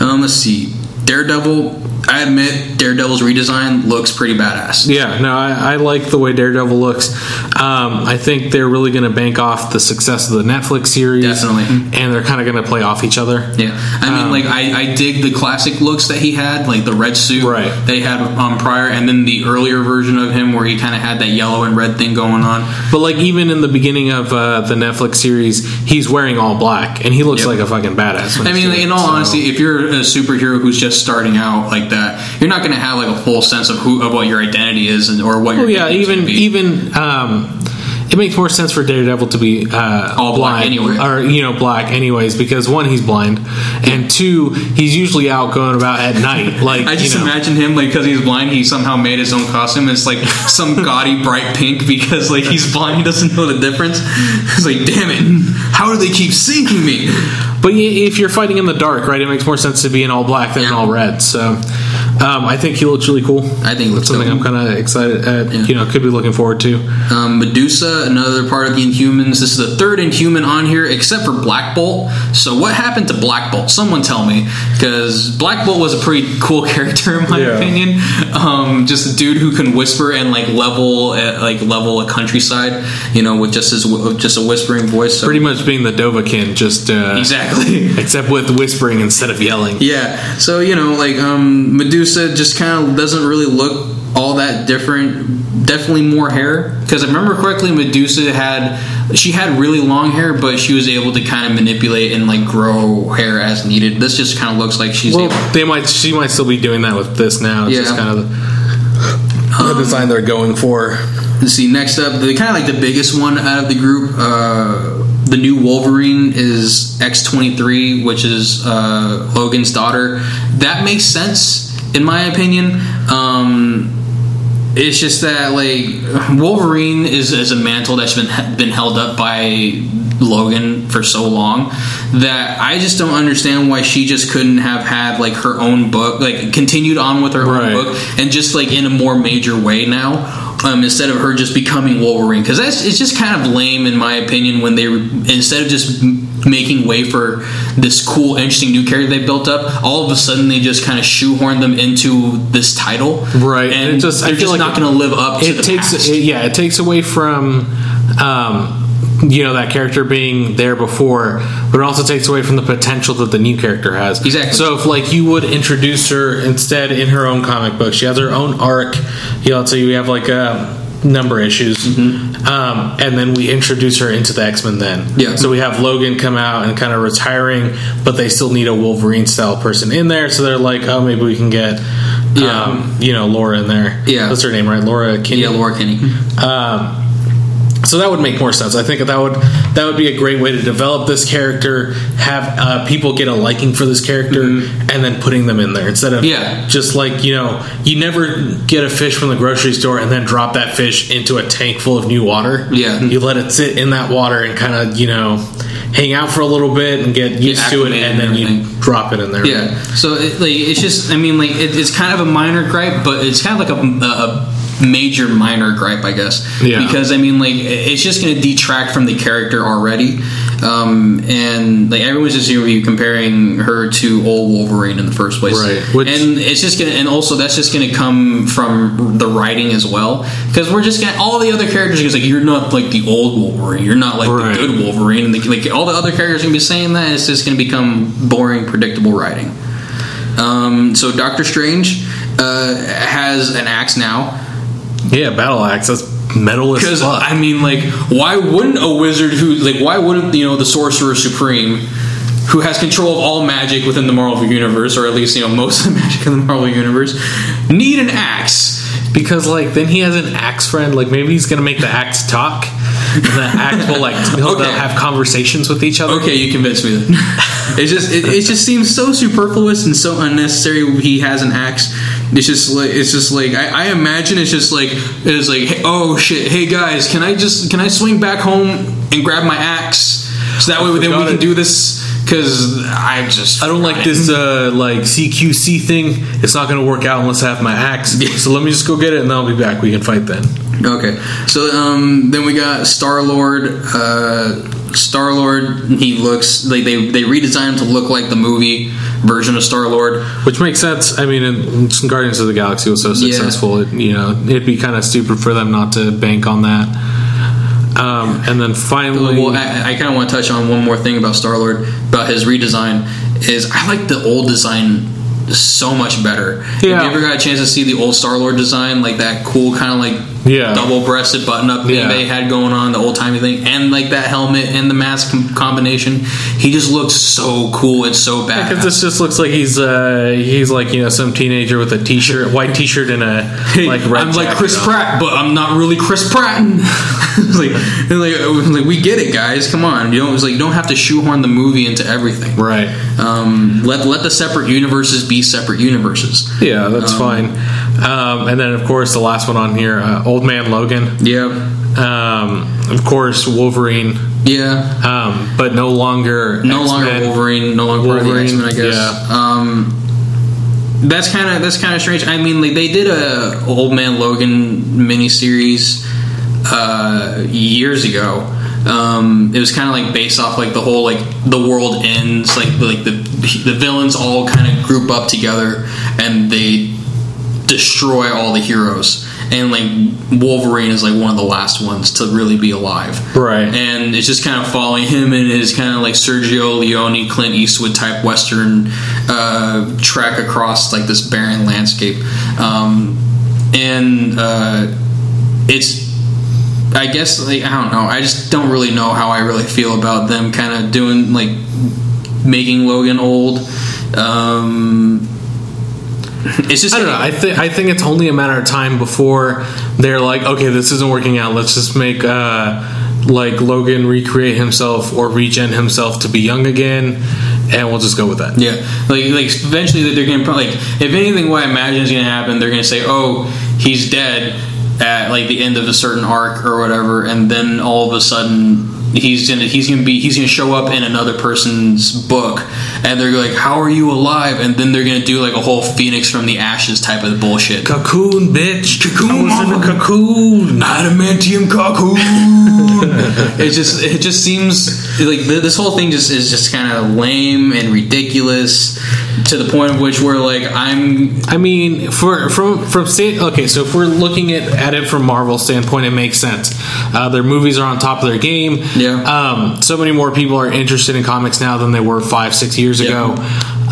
um, let's see, Daredevil. I admit Daredevil's redesign looks pretty badass. Yeah, no, I, I like the way Daredevil looks. Um, I think they're really going to bank off the success of the Netflix series, Definitely. and they're kind of going to play off each other. Yeah, I mean, Um, like I, I dig the classic looks that he had, like the red suit Right. they had um, prior, and then the earlier version of him where he kind of had that yellow and red thing going on. But like even in the beginning of uh, the Netflix series, he's wearing all black, and he looks Yep. like a fucking badass. I mean, in all so- honesty, if you're a superhero who's just starting out like that, you're not going to have like a full sense of who of what your identity is and or what. Well, your yeah, even even um, it makes more sense for Daredevil to be uh, All black blind, anyway. or you know, black anyways, because one, he's blind, and two, he's usually out going about at night. Like I just you know, imagine him like because he's blind, he somehow made his own costume. It's like some gaudy bright pink because like he's blind, he doesn't know the difference. It's like, damn it, how do they keep seeing me? But if you're fighting in the dark, right, it makes more sense to be in all black than in all red. So um, I think he looks really cool. I think looks something dope. I'm kind of excited. At, Yeah. You know, could be looking forward to. Um, Medusa, another part of the Inhumans. This is the third Inhuman on here, except for Black Bolt. So, what happened to Black Bolt? Someone tell me, because Black Bolt was a pretty cool character in my Yeah. opinion. Um, just a dude who can whisper and like level, uh, like level a countryside, you know, with just his with just a whispering voice. So, Pretty much being the Dovahkiin, just uh, exactly. except with whispering instead of yelling. Yeah. So you know, like um, Medusa just kind of doesn't really look all that different. Definitely more hair because if I remember correctly, Medusa had she had really long hair, but she was able to kind of manipulate and like grow hair as needed. This just kind of looks like she's Well, able. they might. She might still be doing that with this now. It's just Yeah. kind of the, the design they're going for. Let's see. Next up, the kind of like the biggest one out of the group. Uh, the new Wolverine is X twenty three, which is uh, Logan's daughter. That makes sense in my opinion. Um, it's just that like Wolverine is, is a mantle that's been been held up by Logan for so long that I just don't understand why she just couldn't have had like her own book, like continued on with her Right. own book, and just like in a more major way now. Um, instead of her just becoming Wolverine, because that's it's just kind of lame in my opinion. When they instead of just making way for this cool, interesting new character they built up, all of a sudden they just kind of shoehorn them into this title, Right, And it just- I feel just like not going to live up to It the takes. past. It, yeah, it takes away from. Um, you know that character being there before, but it also takes away from the potential that the new character has. Exactly. So if like you would introduce her instead in her own comic book, she has her own arc. You know, so you have like a number issues, Mm-hmm. um, and then we introduce her into the X Men. Then, Yeah. So we have Logan come out and kind of retiring, but they still need a Wolverine style person in there. So they're like, oh, maybe we can get, Yeah. um, you know, Laura in there. Yeah. that's her name, right? Laura Kinney. yeah, Laura Kinney. Um, so that would make more sense. I think that would that would be a great way to develop this character, have uh, people get a liking for this character, and then putting them in there instead of Mm-hmm. Yeah. just like you know you never get a fish from the grocery store and then drop that fish into a tank full of new water. Yeah. you let it sit in that water and kind of you know hang out for a little bit and get used to it, and then you drop it in there. Yeah. So it, like it's just I mean like it, it's kind of a minor gripe, but it's kind of like a, a major minor gripe, I guess. Yeah. Because I mean like it's just going to detract from the character already. Um, and like everyone's just going to be comparing her to old Wolverine in the first place, Right, which- and it's just gonna, and also that's just gonna come from the writing as well, because we're just gonna all the other characters are gonna say you're not like the old Wolverine, you're not like Right. the good Wolverine, and the, like all the other characters are gonna be saying that. It's just gonna become boring, predictable writing. Um, so Doctor Strange uh, has an axe now. Yeah, battle axe. That's metal as Because fuck. I mean, like, why wouldn't a wizard who, like, why wouldn't you know the sorcerer supreme, who has control of all magic within the Marvel universe, or at least you know most of the magic in the Marvel universe, need an axe? Because like then he has an axe friend. Like maybe he's gonna make the axe talk. And the axe will like they'll, Okay. they'll have conversations with each other. Okay, you convinced me. It just it, it just seems so superfluous and so unnecessary. He has an axe. It's just like it's just like I, I imagine it's just like it's like hey, oh shit hey guys can I just can I swing back home and grab my axe so that way then we can it. do this because I just I don't like this uh, like CQC thing. It's not gonna work out unless I have my axe. So let me just go get it and then I'll be back. We can fight then. Okay, so um, then we got Star Lord. Uh, Star Lord, he looks like they they redesigned him to look like the movie. version of Star Lord. Which makes sense. I mean, in, Guardians of the Galaxy was so Yeah. successful, it, you know, it'd be kind of stupid for them not to bank on that. Um, and then finally, Well, I, I kind of want to touch on one more thing about Star Lord about his redesign. Is I like the old design so much better. Yeah. If you ever got a chance to see the old Star Lord design, like that cool kind of like Yeah. double breasted button up thing Yeah. they had going on, the old timey thing, and like that helmet and the mask com- combination, he just looks so cool and so bad. because this just looks like he's uh, he's like you know some teenager with a t-shirt, white t-shirt, and a like red. I'm like Chris on. Pratt, but I'm not really Chris Pratt. like, like, like, we get it, guys. Come on, you don't like you don't have to shoehorn the movie into everything. Right. Um, let let the separate universes be separate universes. Yeah, that's fine. Um, and then of course the last one on here, uh, Old Man Logan. Yeah, Um, of course Wolverine, yeah. um, but no longer No longer X-Men. Wolverine. No longer Wolverine, Wolverine, X Men. I guess. yeah. Um, that's kind of that's kind of strange. I mean, like they did a Old Man Logan miniseries uh, years ago. Um, it was kind of like based off like the whole like the world ends like like the the villains all kind of group up together and they destroy all the heroes and like Wolverine is like one of the last ones to really be alive Right. and it's just kind of following him in his kind of like Sergio Leone, Clint Eastwood type western uh, trek across like this barren landscape, um, and uh, it's. I guess like I don't know. I just don't really know how I really feel about them kind of doing like making Logan old. Um, it's just I don't know. I think I think it's only a matter of time before they're like, okay, this isn't working out. Let's just make uh, like Logan recreate himself or regen himself to be young again, and we'll just go with that. Yeah, like like eventually they're gonna like if anything, what I imagine is gonna happen, they're gonna say, "Oh, he's dead," at like the end of a certain arc or whatever, and then all of a sudden he's gonna he's gonna be he's gonna show up in another person's book, and they're like, "How are you alive?" And then they're gonna do like a whole Phoenix from the ashes type of bullshit. Cocoon, bitch. Cocoon, I was in a mama. cocoon. adamantium cocoon. it just it just seems like this whole thing just is just kind of lame and ridiculous to the point of which we're like I'm I mean, for from from sta- okay, so if we're looking at, at it from Marvel standpoint, it makes sense. Uh, their movies are on top of their game. Yeah. Um, so many more people are interested in comics now than they were five, six years Yeah. ago,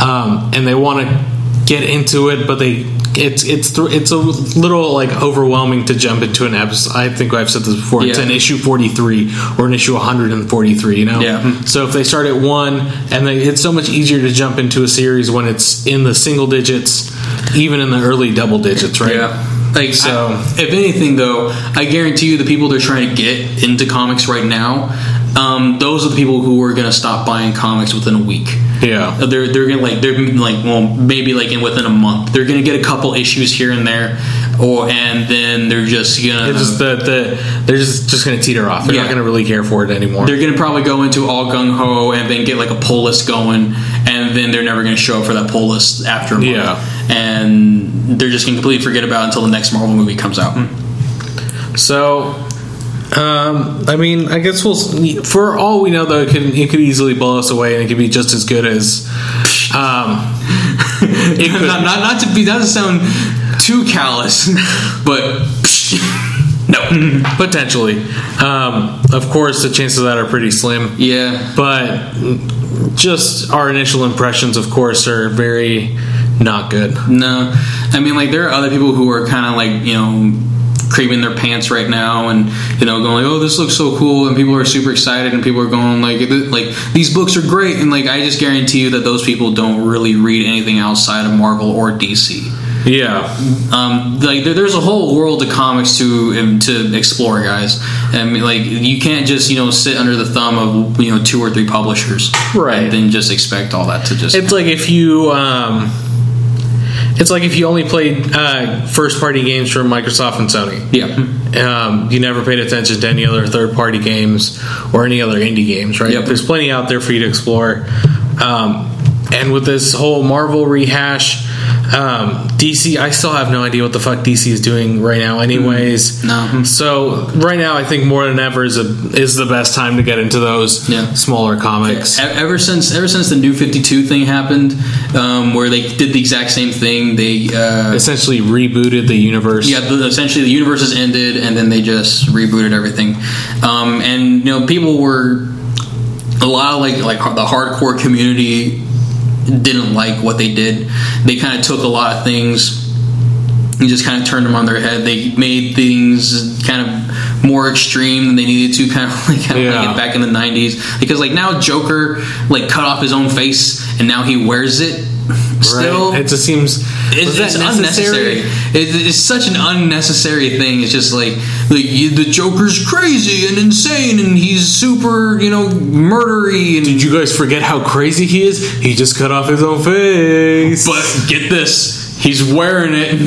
um, and they want to get into it, but they it's it's th- it's a little like overwhelming to jump into an episode. I think I've said this before. It's an issue forty three or an issue one hundred and forty three. You know. Yeah. So if they start at one, and they, it's so much easier to jump into a series when it's in the single digits, even in the early double digits, right? yeah like So- I- if anything though I guarantee you the people they're trying to get into comics right now um, those are the people who are gonna stop buying comics within a week Yeah. they're they're gonna like they're like well maybe like in within a month they're gonna get a couple issues here and there or and then they're just gonna It's just the, the they're just just going to teeter off. They're Yeah. not going to really care for it anymore. they're gonna probably go into all gung ho and then get like a pull list going, and then they're never gonna show up for that pull list after a month. Yeah. and they're just gonna completely forget about it until the next Marvel movie comes out. So, um, I mean, I guess we'll. For all we know, though, it could it could easily blow us away, and it could be just as good as. Um, it could, not, not not to be doesn't to sound too callous, but no, potentially. Um, of course, the chances of that are pretty slim. yeah, but just our initial impressions, of course, are very not good. no. I mean, like there are other people who are kind of like you know creaming their pants right now and you know going like oh this looks so cool and people are super excited and people are going like like these books are great and like i just guarantee you that those people don't really read anything outside of marvel or dc Yeah, um, like there's a whole world of comics to um, to explore, guys. I mean, like you can't just you know sit under the thumb of you know two or three publishers, Right. And then just expect all that to just. it's like if you. Um, it's like if you only played uh, first party games from Microsoft and Sony. yeah, Um, you never paid attention to any other third party games or any other indie games, right? Yep. There's plenty out there for you to explore. Um, and with this whole Marvel rehash, Um, DC, I still have no idea what the fuck DC is doing right now, anyways. No. So right now, I think more than ever is a, is the best time to get into those Yeah. smaller comics. E- Ever since ever since the New Fifty Two thing happened, um, where they did the exact same thing, they uh, Essentially rebooted the universe. yeah, the, essentially the universe has ended, and then they just rebooted everything. Um, and you know, people were a lot of like like the hardcore community didn't like what they did. They kind of took a lot of things and just kind of turned them on their head. They made things kind of more extreme than they needed to, kind of like, kind of like Yeah. it back in the '90s. Because like now Joker like cut off his own face, and now he wears it. Still, Right? It just seems. it's, it's unnecessary. It, it's such an unnecessary thing. It's just like, like the Joker's crazy and insane, and he's super, you know, murdery. And Did you guys forget how crazy he is? He just cut off his own face. but get this, he's wearing it.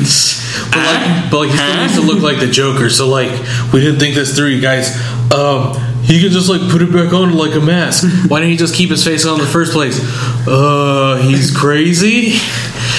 But like, but like he still needs to look like the Joker. So like, we didn't think this through, you guys. Um, he can just like put it back on like a mask. Why didn't he just keep his face on in the first place? Uh, he's crazy.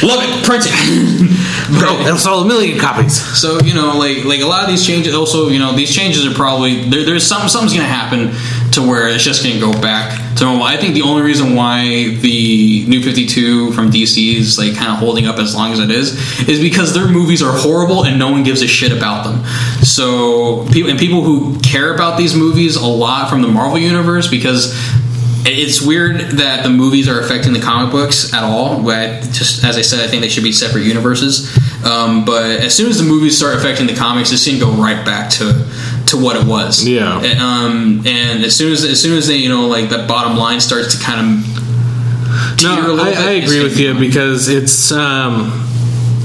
Love it, print it. Bro, that'll sell a million copies. So you know, like like a lot of these changes. Also, you know, these changes are probably there, there's some something's going to happen to where it's just going to go back to normal. I think the only reason why the New Fifty Two from DC is like kind of holding up as long as it is is because their movies are horrible and no one gives a shit about them. So people and people who care about these movies a lot from the Marvel universe because it's weird that the movies are affecting the comic books at all. Just as I said, I think they should be separate universes. Um, but as soon as the movies start affecting the comics, going to go right back to to what it was. Yeah. And, um, and as soon as as soon as they you know like the bottom line starts to kind of No, I, I agree with you because it's um,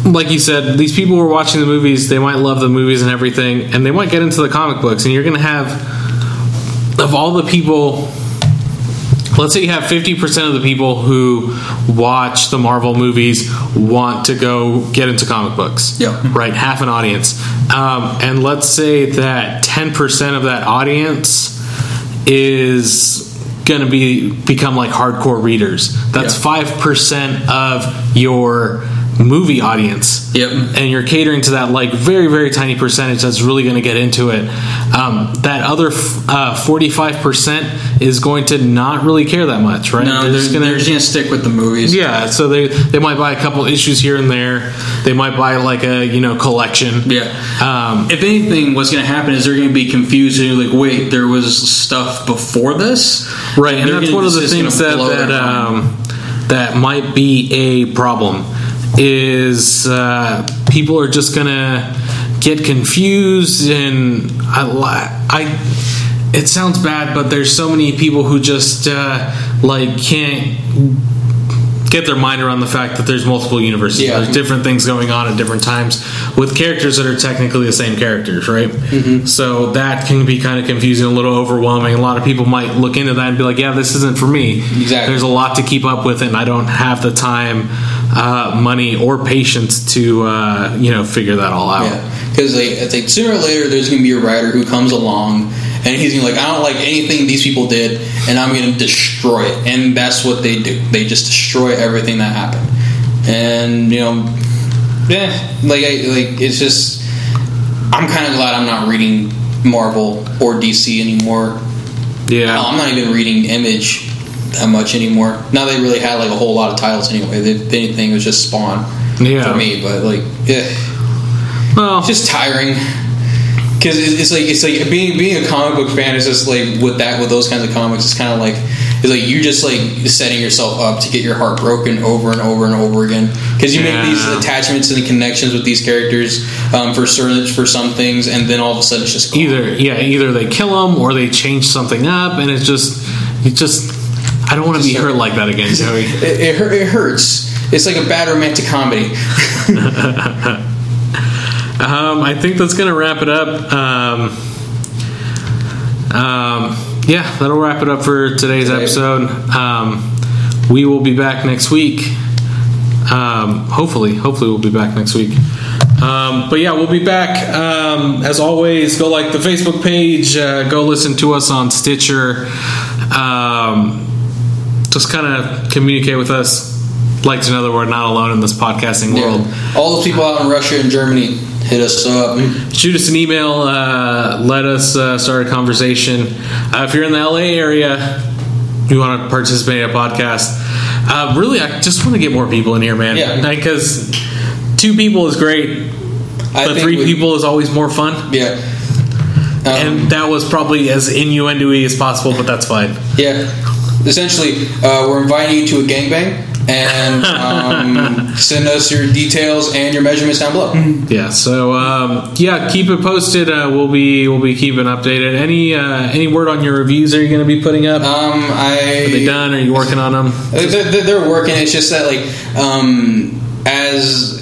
like you said. These people were watching the movies. They might love the movies and everything, and they might get into the comic books. And you're going to have of all the people. Let's say you have 50% of the people who watch the Marvel movies want to go get into comic books. Yeah. Right? Half an audience. Um, and let's say that 10% of that audience is going to be become like hardcore readers. That's Yeah. 5% of your movie audience Yep. and you're catering to that like very very tiny percentage that's really going to get into it um, that other f- uh, 45% is going to not really care that much right? No, They're they're, just gonna- they're just going to stick with the movies. yeah so they they might buy a couple issues here and there. They might buy like a you know collection. Yeah. um, if anything, what's going to happen is they're going to be confused and you're like, wait, there was stuff before this, right and they're that's gonna- one of the things that that um, that might be a problem is uh, people are just gonna get confused and I, I it sounds bad but there's so many people who just uh, like can't get their mind around the fact that there's multiple universes Yeah. there's different things going on at different times with characters that are technically the same characters right Mm-hmm. so that can be kind of confusing a little overwhelming a lot of people might look into that and be like yeah this isn't for me Exactly. there's a lot to keep up with and i don't have the time uh, money or patience to uh, you know figure that all out Yeah, because like, it's like sooner or later, there's going to be a writer who comes along and he's going to be like, I don't like anything these people did, and I'm going to destroy it. And that's what they do. They just destroy everything that happened. And you know, yeah, like I, like it's just, I'm kind of glad I'm not reading Marvel or DC anymore. yeah Hell, I'm not even reading Image that much anymore. Now they really had like a whole lot of titles anyway. If anything, it was just Spawn Yeah. for me. But like, yeah well it's just tiring because it's like it's like being being a comic book fan is just like with that with those kinds of comics it's kind of like it's like you just like setting yourself up to get your heart broken over and over and over again because you Yeah. make these attachments and connections with these characters um, for certain for some things and then all of a sudden it's just gone. either yeah either they kill them or they change something up and it's just it just i don't want to be hurt like that again joey it, it, it hurts it's like a bad romantic comedy Um, I think that's going to wrap it up. Um, um, yeah, that'll wrap it up for today's Today. episode. Um, we will be back next week. Um, hopefully, hopefully we'll be back next week. Um, but yeah, we'll be back. Um, as always, go like the Facebook page. Uh, go listen to us on Stitcher. Just kind of communicate with us. like to know that we're not alone in this podcasting world. Yeah. All those people out in Russia and Germany, hit us up. Shoot us an email. Uh, let us uh, start a conversation. Uh, if you're in the LA area, you want to participate in a podcast. Uh, really, I just want to get more people in here, man. Yeah. Because two people is great, I but three we- people is always more fun. Yeah. Um, And that was probably as innuendo-y as possible, but that's fine. Yeah. Essentially, uh, we're inviting you to a gangbang and um, send us your details and your measurements down below. Yeah. So um, yeah, keep it posted. Uh, we'll be we'll be keeping updated. Any uh, any word on your reviews? Are you going to be putting up? Um, I Are they done? Are you working on them? They're, they're- they're working. It's just that, like, um, as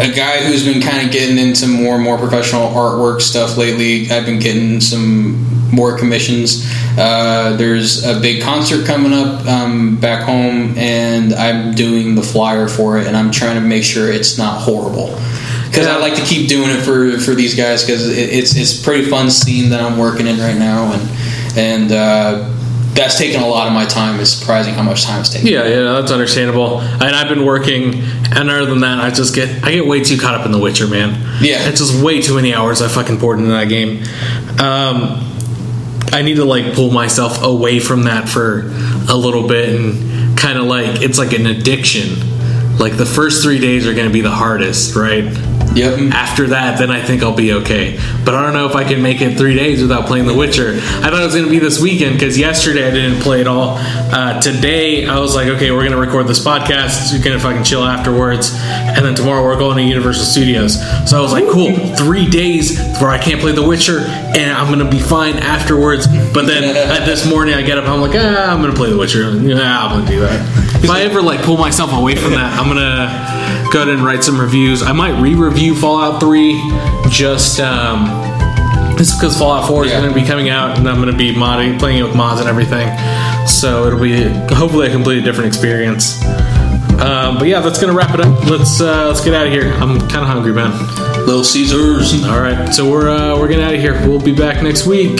a guy who's been kind of getting into more and more professional artwork stuff lately, I've been getting some more commissions. Uh, there's a big concert coming up um, back home, and I'm doing the flyer for it, and I'm trying to make sure it's not horrible. Because I like to keep doing it for, for these guys because it, it's it's a pretty fun scene that I'm working in right now, and and uh, that's taken a lot of my time. It's surprising how much time it's taken. Yeah, yeah, that's understandable. And I've been working, and other than that, I just get I get way too caught up in The Witcher, man. Yeah. it's just way too many hours I fucking poured into that game. Um, I need to like pull myself away from that for a little bit and kind of like it's like an addiction. Like the first three days are going to be the hardest, right? Yep. After that, then I think I'll be okay. But I don't know if I can make it three days without playing The Witcher. I thought it was going to be this weekend because yesterday I didn't play at all. Uh, today I was like, okay, we're going to record this podcast. You're going to fucking chill afterwards. And then tomorrow we're going to Universal Studios. So I was like, cool, three days where I can't play The Witcher and I'm going to be fine afterwards. But then uh, this morning I get up, and I'm like, ah, I'm going to play The Witcher. Yeah, I'm going to do that. If I ever like pull myself away from that, I'm going to go ahead and write some reviews. I might re-review Fallout 3 just um just because Fallout 4 is Yeah. going to be coming out and I'm going to be modding, playing it with mods and everything. So it'll be hopefully a completely different experience. Um, but yeah, that's going to wrap it up. Let's uh, let's get out of here. I'm kind of hungry, man. Little Caesars. All right, so we're uh, we're getting out of here. We'll be back next week.